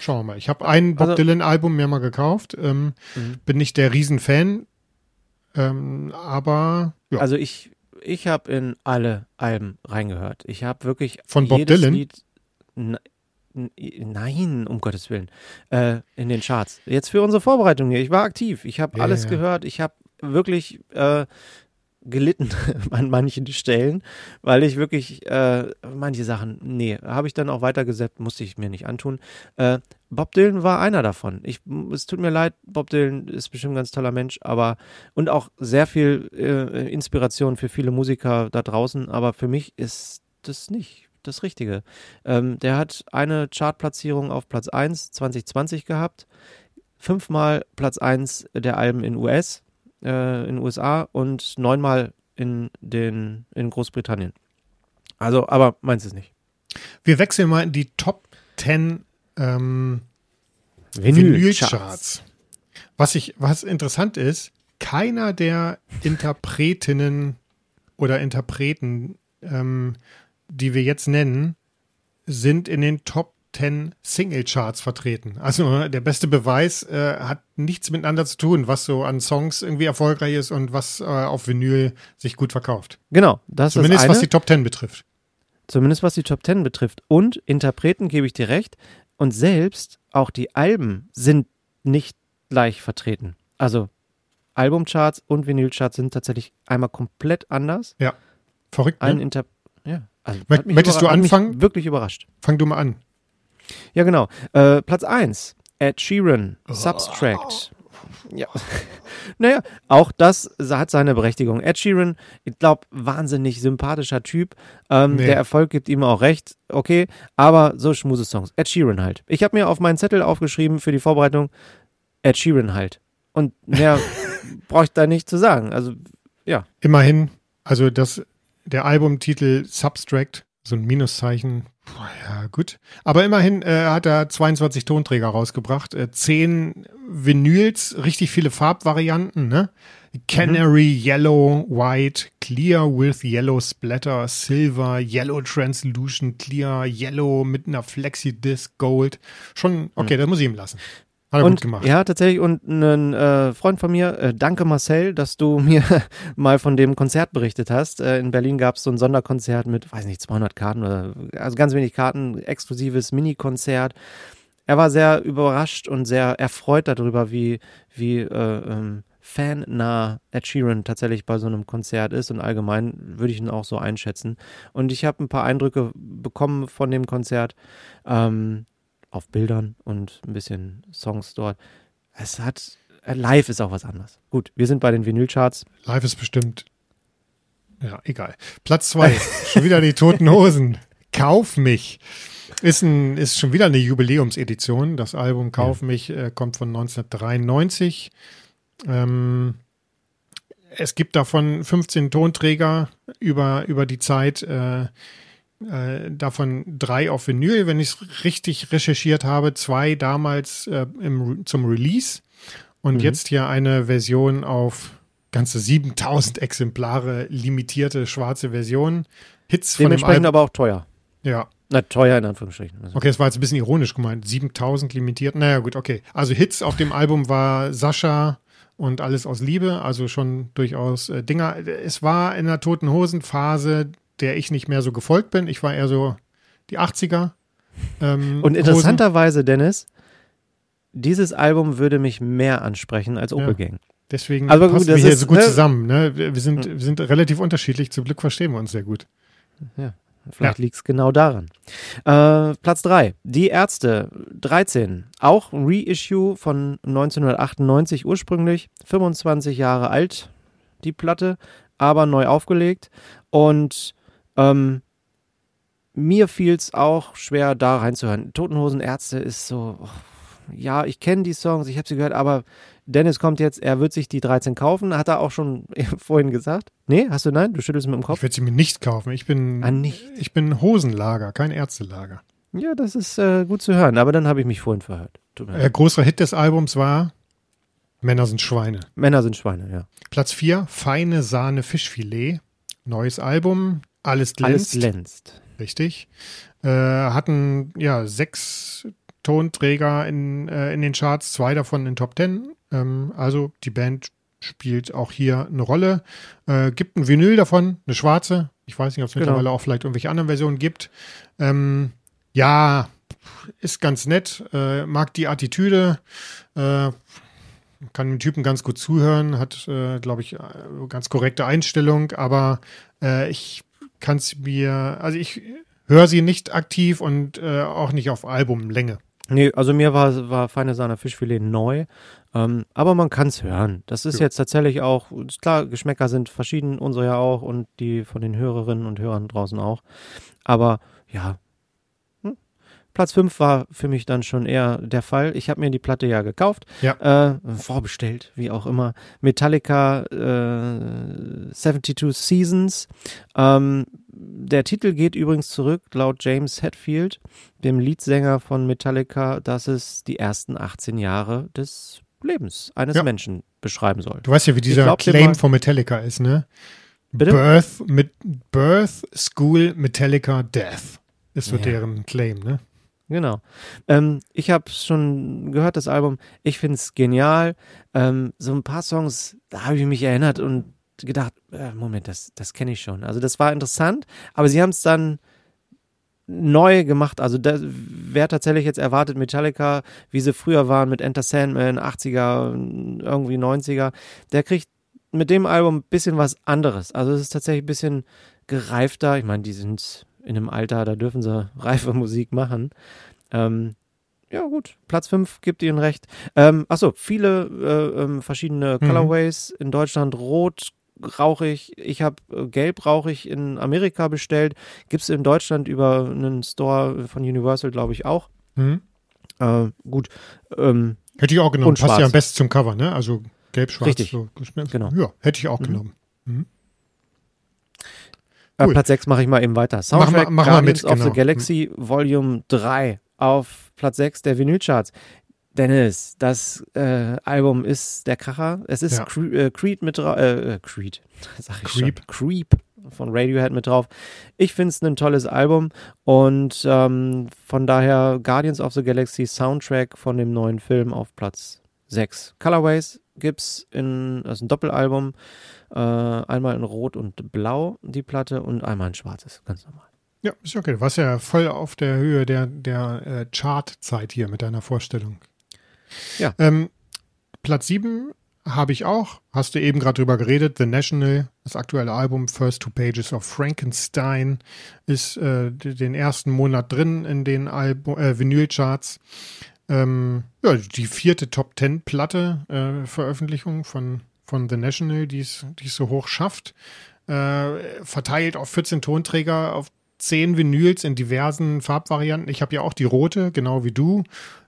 schauen wir mal. Ich habe ein Bob Also- Dylan-Album mir mal gekauft. Ähm, Mhm. Bin nicht der Riesenfan, ähm, aber ja. Also ich, ich habe in alle Alben reingehört. Ich habe wirklich Von Bob Dylan? Lied. Nein, um Gottes Willen. Äh, in den Charts. Jetzt für unsere Vorbereitung hier. Ich war aktiv. Ich habe Ja, alles ja. gehört. Ich habe wirklich äh, gelitten an manchen Stellen, weil ich wirklich äh, manche Sachen, nee, habe ich dann auch weitergesetzt, musste ich mir nicht antun. Äh, Bob Dylan war einer davon. Ich, es tut mir leid, Bob Dylan ist bestimmt ein ganz toller Mensch, aber und auch sehr viel äh, Inspiration für viele Musiker da draußen, aber für mich ist das nicht das Richtige. Ähm, der hat eine Chartplatzierung auf Platz 1 2020 gehabt, fünfmal Platz 1 der Alben in US, äh, in USA und neunmal in den in Großbritannien. Also, aber meins ist nicht. wir wechseln mal in die Top 10 ähm, Vinylcharts. Vinylcharts. Was ich, was interessant ist, keiner der Interpretinnen oder Interpreten, ähm, die wir jetzt nennen, sind in den Top 10 Singlecharts vertreten. Also der beste Beweis äh, hat nichts miteinander zu tun, was so an Songs irgendwie erfolgreich ist und was äh, auf Vinyl sich gut verkauft. Genau, das Zumindest ist eine. was die Top 10 betrifft. Zumindest was die Top 10 betrifft. Und Interpreten gebe ich dir recht. Und selbst auch die Alben sind nicht gleich vertreten. Also Albumcharts und Vinylcharts sind tatsächlich einmal komplett anders. Verrückt, Ein ne? Inter ja, also Mö- möchtest du anfangen? Wirklich überrascht. Fang du mal an. Ja, genau. Äh, Platz 1, Ed Sheeran, Substract. Ja. naja, auch das hat seine Berechtigung. Ed Sheeran, ich glaube, wahnsinnig sympathischer Typ. Ähm, Nee. Der Erfolg gibt ihm auch recht, okay, aber so Schmuse-Songs. Ed Sheeran halt. Ich habe mir auf meinen Zettel aufgeschrieben für die Vorbereitung, Ed Sheeran halt. Und mehr brauche ich da nicht zu sagen. Also, Immerhin, also das, der Albumtitel Substract, so ein Minuszeichen, boah, ja gut. Aber immerhin äh, hat er 22 Tonträger rausgebracht, äh, 10 Vinyls, richtig viele Farbvarianten, ne? Canary, Yellow, White, Clear with Yellow Splatter, Silver, Yellow Translution, Clear, Yellow mit einer Flexi-Disc, Gold. Schon, okay, das muss ich ihm lassen. Hat er und gut gemacht. ja, tatsächlich. Und ein äh, Freund von mir, äh, danke Marcel, dass du mir mal von dem Konzert berichtet hast. Äh, in Berlin gab es so ein Sonderkonzert mit, weiß nicht, 200 Karten oder also ganz wenig Karten, exklusives Mini-Konzert. Er war sehr überrascht und sehr erfreut darüber, wie, wie äh, ähm, fannah Ed Sheeran tatsächlich bei so einem Konzert ist und allgemein würde ich ihn auch so einschätzen. Und ich habe ein paar Eindrücke bekommen von dem Konzert. Ähm, auf Bildern und ein bisschen Songs dort. Es hat, äh, live ist auch was anderes. Gut, wir sind bei den Vinylcharts. Live ist bestimmt. Ja, egal. Platz zwei. schon wieder die Toten Hosen. Kauf mich. Ist, ein, ist schon wieder eine Jubiläumsedition. Das Album Kauf mich äh, kommt von 1993. Ähm, es gibt davon 15 Tonträger über, über die Zeit. Äh, äh, davon drei auf Vinyl, wenn ich es richtig recherchiert habe. Zwei damals äh, im, zum Release. Und Mhm. jetzt hier eine Version auf ganze 7000 Exemplare limitierte schwarze Version. Hits von dem Dementsprechend Album. aber auch teuer. Ja, Na, teuer in Anführungsstrichen. Also, okay, das war jetzt ein bisschen ironisch gemeint. 7000 limitiert. Naja, gut, okay. Also Hits auf dem Album war Sascha und alles aus Liebe, also schon durchaus äh, Dinger. Es war in der Toten Hosen Phase, der ich nicht mehr so gefolgt bin. Ich war eher so die 80er. Ähm, Und Hosen. interessanterweise, Dennis, dieses Album würde mich mehr ansprechen als Opel Ja. Gang. Deswegen Aber gut, passen das wir hier ist, so gut ne? zusammen. Ne? Wir, sind, wir sind relativ unterschiedlich. Zum Glück verstehen wir uns sehr gut. Vielleicht liegt es genau daran. Äh, Platz 3. Die Ärzte 13. Auch Reissue von 1998 ursprünglich. 25 Jahre alt, die Platte, aber neu aufgelegt. Und ähm, mir fiel es auch schwer, da reinzuhören. Totenhosen Ärzte ist so, ja, ich kenne die Songs, ich habe sie gehört, aber Dennis kommt jetzt, er wird sich die 13 kaufen, hat er auch schon vorhin gesagt. Nee, hast du nein? Du schüttelst mit dem Kopf. Ich werde sie mir nicht kaufen. Ich bin, Ah, nicht? ich bin Hosenlager, kein Ärztelager. Ja, das ist äh, gut zu hören, aber dann habe ich mich vorhin verhört. Äh, großer Hit des Albums war Männer sind Schweine. Männer sind Schweine, ja. Platz 4, Feine Sahne Fischfilet. Neues Album, alles Alles glänzt. glänzt. Richtig. Äh, hatten ja sechs Tonträger in, äh, in den Charts, zwei davon in Top Ten. Ähm, also die Band spielt auch hier eine Rolle. Äh, gibt ein Vinyl davon, eine schwarze. Ich weiß nicht, ob es Genau. mittlerweile auch vielleicht irgendwelche anderen Versionen gibt. Ähm, ja, ist ganz nett. Äh, mag die Attitüde. Äh, kann dem Typen ganz gut zuhören, hat, äh, glaube ich, äh, ganz korrekte Einstellung, aber äh, ich kann es mir, also ich höre sie nicht aktiv und äh, auch nicht auf Albumlänge. Nee, also mir war, war Feine Sahne Fischfilet neu, ähm, aber man kann es hören. Das ist Ja. jetzt tatsächlich auch, klar, Geschmäcker sind verschieden, unsere ja auch und die von den Hörerinnen und Hörern draußen auch. Aber ja. Platz 5 war für mich dann schon eher der Fall. Ich habe mir die Platte ja gekauft, Ja. äh, vorbestellt, wie auch immer. Metallica äh, 72 Seasons. Ähm, der Titel geht übrigens zurück, laut James Hetfield, dem Leadsänger von Metallica, dass es die ersten 18 Jahre des Lebens eines Ja. Menschen beschreiben soll. Du weißt ja, wie dieser glaub Claim von Metallica ist, ne? Bitte? Birth, mit Birth, School, Metallica, Death. Ist so Ja. deren Claim, ne? Genau. Ähm, ich habe schon gehört, das Album. Ich finde es genial. Ähm, so ein paar Songs, da habe ich mich erinnert und gedacht, äh, Moment, das, das kenne ich schon. Also das war interessant, aber sie haben es dann neu gemacht. Also wer tatsächlich jetzt erwartet Metallica, wie sie früher waren mit Enter Sandman, 80er, irgendwie 90er, der kriegt mit dem Album ein bisschen was anderes. Also es ist tatsächlich ein bisschen gereifter. Ich meine, die sind in einem Alter, da dürfen sie reife Musik machen. Ähm, ja, gut. Platz 5 gibt ihnen recht. Ähm, achso, viele äh, ähm, verschiedene Mhm. Colorways. In Deutschland rot, rauchig. Ich habe äh, gelb rauchig in Amerika bestellt. Gibt es in Deutschland über einen Store von Universal, glaube ich, auch. Hm? Äh, gut. Ähm, Hätte ich auch genommen. Passt ja am besten zum Cover, ne? Also gelb-schwarz. Richtig. So. Genau. Ja, hätte ich auch Mhm. genommen. äh, Cool. Platz 6 mache ich mal eben weiter. Mach Soundtrack mal- mach mal Guardians mit, of genau. the Galaxy Volume 3 auf Platz 6 der Vinylcharts. Dennis, das äh, Album ist der Kracher. Es ist Ja. Cre äh, Creed mit drauf. Äh, äh, Creed, sag ich Creep. schon. Creep von Radiohead mit drauf. Ich finde es ein tolles Album und ähm, von daher Guardians of the Galaxy Soundtrack von dem neuen Film auf Platz 6. Colorways gibt's in, das ist ein Doppelalbum, äh, einmal in Rot und Blau die Platte und einmal in Schwarzes, ganz normal. Ja, ist okay. Du warst ja voll auf der Höhe der, der äh, Chartzeit hier mit deiner Vorstellung. Ja. Ähm, Platz 7 habe ich auch. Hast du eben gerade drüber geredet. The National, das aktuelle Album First Two Pages of Frankenstein, ist äh, den ersten Monat drin in den Album, äh, Vinylcharts. Ähm, ja, die vierte Top Ten Platte äh, Veröffentlichung von, von The National, die es so hoch schafft. Äh, verteilt auf 14 Tonträger, auf 10 Vinyls in diversen Farbvarianten. Ich habe ja auch die rote, genau wie du.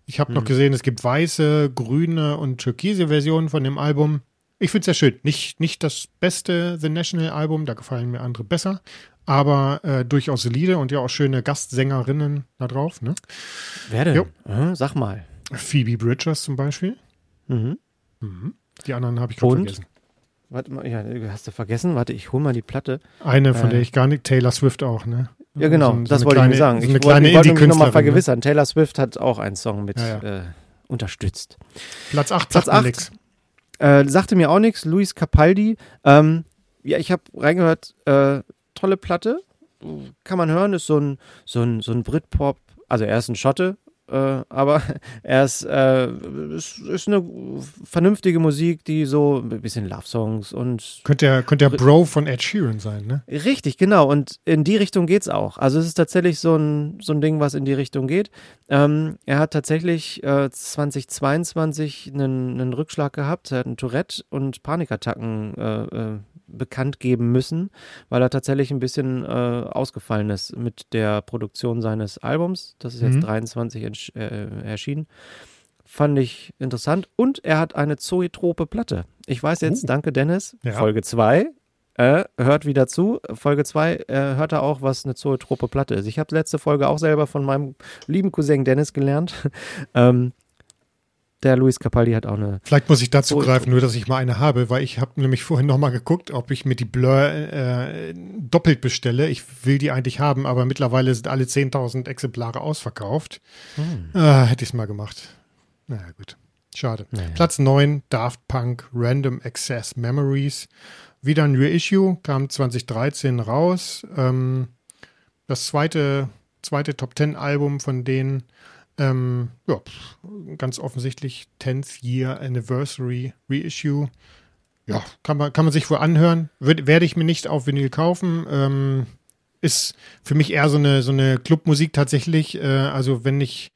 Ich habe noch gesehen, es gibt weiße, grüne und türkise Versionen von dem Album. Ich finde es sehr schön. Nicht, nicht das beste The National Album, da gefallen mir andere besser, aber äh, durchaus solide und ja auch schöne Gastsängerinnen da drauf. Ne? Wer denn? Jo. Äh, sag mal. Phoebe Bridgers zum Beispiel. Mhm. Die anderen habe ich gerade vergessen. Warte mal, ja, hast du vergessen? Warte, ich hol mal die Platte. Eine, von Äh. der ich gar nicht, Taylor Swift auch, ne? Ja, genau, So- so das wollte kleine- ich mir sagen. So ich wollte, wollte mich nochmal. Ne? vergewissern. Taylor Swift hat auch einen Song mit Ja, Äh, unterstützt. Platz 8 Platz sagt mir acht. nix. Äh, sagte mir auch nichts. Luis Capaldi. Ähm, ja, ich habe reingehört. Äh, tolle Platte. Kann man hören. Ist so ein, so ein, so ein Britpop. Also er ist ein Schotte. Äh, aber er ist, äh, ist, ist eine vernünftige Musik, die so ein bisschen Love-Songs und Könnte der, könnte der Bro von Ed Sheeran sein, ne? Richtig, genau. Und in die Richtung geht's auch. Also es ist tatsächlich so ein, so ein Ding, was in die Richtung geht. Ähm, er hat tatsächlich äh, 2022 einen, einen Rückschlag gehabt. Er hat einen Tourette und Panikattacken äh, äh, bekannt geben müssen, weil er tatsächlich ein bisschen äh, ausgefallen ist mit der Produktion seines Albums. Das ist jetzt Mhm. 23 entsch- äh, erschienen. Fand ich interessant. Und er hat eine zoetrope Platte. Ich weiß jetzt, Uh. danke Dennis, Ja. Folge 2. Äh, hört wieder zu. Folge 2 äh, hört er auch, was eine zoetrope Platte ist. Ich habe letzte Folge auch selber von meinem lieben Cousin Dennis gelernt. ähm, der Luis Capaldi hat auch eine. Vielleicht muss ich dazu greifen, nur dass ich mal eine habe, weil ich habe nämlich vorhin nochmal geguckt, ob ich mir die Blur äh, doppelt bestelle. Ich will die eigentlich haben, aber mittlerweile sind alle 10.000 Exemplare ausverkauft. Ah, hätte ich es mal gemacht. Naja, gut. Schade. Naja. Platz 9, Daft Punk Random Access Memories. Wieder ein Reissue, kam 2013 raus. Ähm, das zweite, zweite Top 10 Album von denen. Ähm, ja, ganz offensichtlich 10th Year Anniversary Reissue. Ja, kann man, kann man sich wohl anhören. Wird, werde ich mir nicht auf Vinyl kaufen. Ähm, ist für mich eher so eine, so eine Clubmusik tatsächlich. Äh, also wenn ich,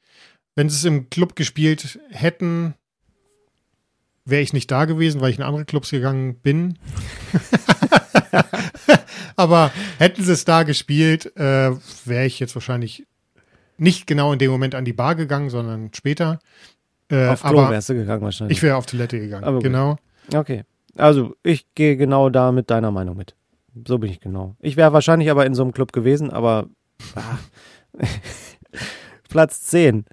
wenn sie es im Club gespielt hätten, wäre ich nicht da gewesen, weil ich in andere Clubs gegangen bin. Aber hätten sie es da gespielt, äh, wäre ich jetzt wahrscheinlich nicht genau in dem Moment an die Bar gegangen, sondern später. Äh, Auf Klo wärst du gegangen wahrscheinlich. ich wäre auf Toilette gegangen. Aber gut. genau. Okay. Also, ich gehe genau da mit deiner Meinung mit. So bin ich genau. Ich wäre wahrscheinlich aber in so einem Club gewesen, aber. Ah. Platz 10.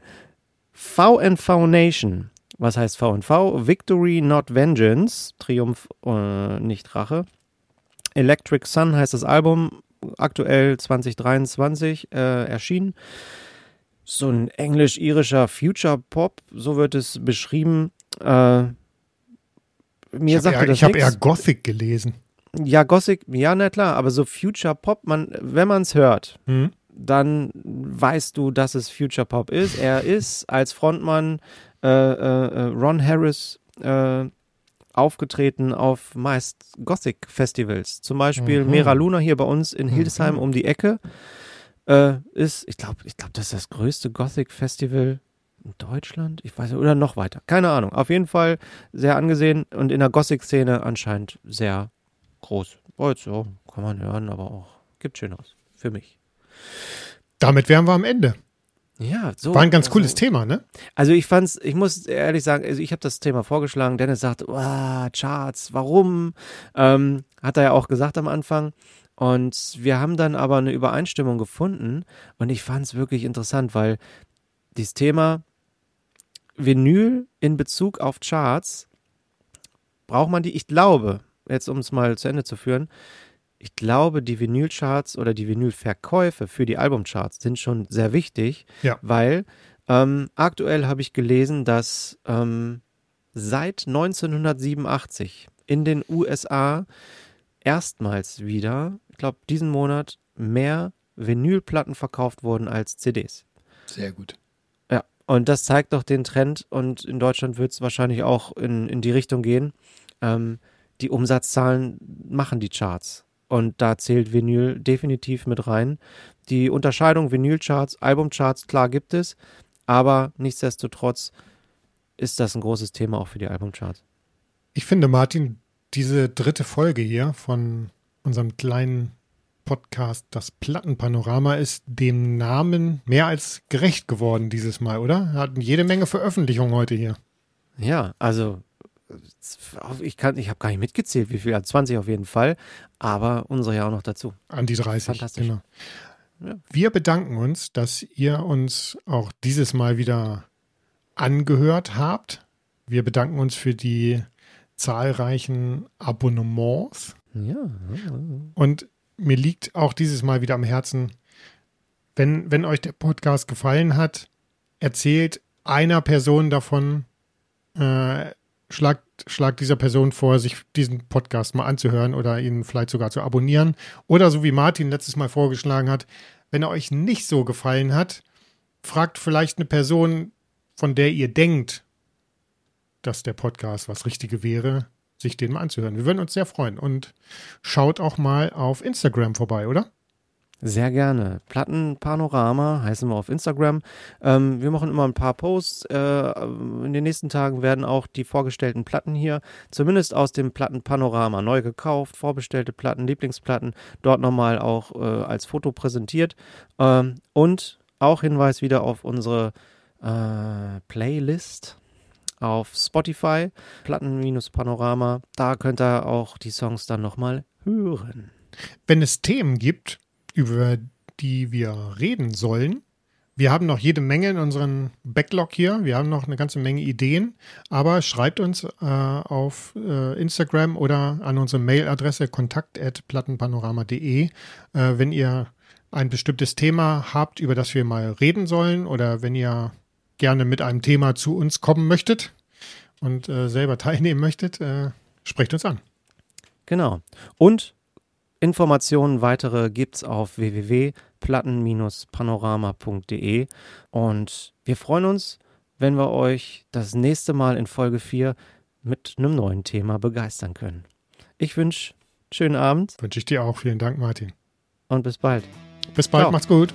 VNV Nation. Was heißt VNV? Victory, not Vengeance. Triumph, äh, nicht Rache. Electric Sun heißt das Album. Aktuell 2023 äh, erschienen. So ein englisch-irischer Future Pop, so wird es beschrieben. Äh, mir habe eher, das ich hab nix. eher Gothic gelesen. Ja, Gothic, ja, na klar, aber so Future Pop, man, wenn man es hört, Hm? dann weißt du, dass es Future Pop ist. Er ist als Frontmann äh, äh, äh, Ron Harris äh, aufgetreten auf meist Gothic-Festivals. Zum Beispiel Mhm. Mera Luna hier bei uns in Hildesheim Mhm. um die Ecke. Äh, ist, ich glaube, ich glaub, das ist das größte Gothic-Festival in Deutschland. Ich weiß nicht, oder noch weiter. Keine Ahnung. Auf jeden Fall sehr angesehen und in der Gothic-Szene anscheinend sehr groß. Oh, jetzt so, kann man hören, aber auch gibt Schöneres. Für mich. Damit wären wir am Ende. Ja, so. War ein ganz also- cooles Thema, ne? Also ich fand's, ich muss ehrlich sagen, also ich habe das Thema vorgeschlagen. Dennis sagt, "Uah, Charts, warum? Ähm, hat er ja auch gesagt am Anfang. Und wir haben dann aber eine Übereinstimmung gefunden. Und ich fand's wirklich interessant, weil dieses Thema Vinyl in Bezug auf Charts braucht man die, ich glaube, jetzt um es mal zu Ende zu führen, ich glaube, die Vinylcharts oder die Vinylverkäufe für die Albumcharts sind schon sehr wichtig, Ja. weil ähm, aktuell habe ich gelesen, dass ähm, seit 1987 in den USA erstmals wieder, glaube diesen Monat, mehr Vinylplatten verkauft wurden als CDs. Sehr gut. Ja, und das zeigt doch den Trend und in Deutschland wird es wahrscheinlich auch in, in die Richtung gehen. Ähm, die Umsatzzahlen machen die Charts. Und da zählt Vinyl definitiv mit rein. Die Unterscheidung Vinylcharts, Albumcharts, klar gibt es, aber nichtsdestotrotz ist das ein großes Thema auch für die Albumcharts. Ich finde, Martin, diese dritte Folge hier von unserem kleinen Podcast, das Plattenpanorama, ist dem Namen mehr als gerecht geworden dieses Mal, oder? Wir hatten jede Menge Veröffentlichungen heute hier. Ja, also ich kann, ich habe gar nicht mitgezählt, wie viel, also 20 auf jeden Fall, aber unsere ja auch noch dazu. An die 30. Fantastisch. Genau. Ja. Wir bedanken uns, dass ihr uns auch dieses Mal wieder angehört habt. Wir bedanken uns für die zahlreichen Abonnements. Ja, Und mir liegt auch dieses Mal wieder am Herzen, wenn, wenn euch der Podcast gefallen hat, erzählt einer Person davon, äh, schlagt, schlagt dieser Person vor, sich diesen Podcast mal anzuhören oder ihn vielleicht sogar zu abonnieren. Oder so wie Martin letztes Mal vorgeschlagen hat, wenn er euch nicht so gefallen hat, fragt vielleicht eine Person, von der ihr denkt, dass der Podcast was Richtige wäre, sich den mal anzuhören. Wir würden uns sehr freuen. Und schaut auch mal auf Instagram vorbei, oder? Sehr gerne. Plattenpanorama heißen wir auf Instagram. Ähm, wir machen immer ein paar Posts. Äh, in den nächsten Tagen werden auch die vorgestellten Platten hier, zumindest aus dem Plattenpanorama, neu gekauft, vorbestellte Platten, Lieblingsplatten, dort nochmal auch äh, als Foto präsentiert. Ähm, und auch Hinweis wieder auf unsere äh, Playlist. Auf Spotify, Platten-Panorama. Da könnt ihr auch die Songs dann nochmal hören. Wenn es Themen gibt, über die wir reden sollen, wir haben noch jede Menge in unserem Backlog hier. Wir haben noch eine ganze Menge Ideen. Aber schreibt uns äh, auf äh, Instagram oder an unsere Mailadresse kontakt.plattenpanorama.de, äh, wenn ihr ein bestimmtes Thema habt, über das wir mal reden sollen oder wenn ihr gerne mit einem Thema zu uns kommen möchtet und äh, selber teilnehmen möchtet, äh, sprecht uns an. Genau. Und Informationen weitere gibt's auf www.platten-panorama.de und wir freuen uns, wenn wir euch das nächste Mal in Folge 4 mit einem neuen Thema begeistern können. Ich wünsche schönen Abend. Wünsche ich dir auch. Vielen Dank, Martin. Und bis bald. Bis bald. Ciao. Macht's gut.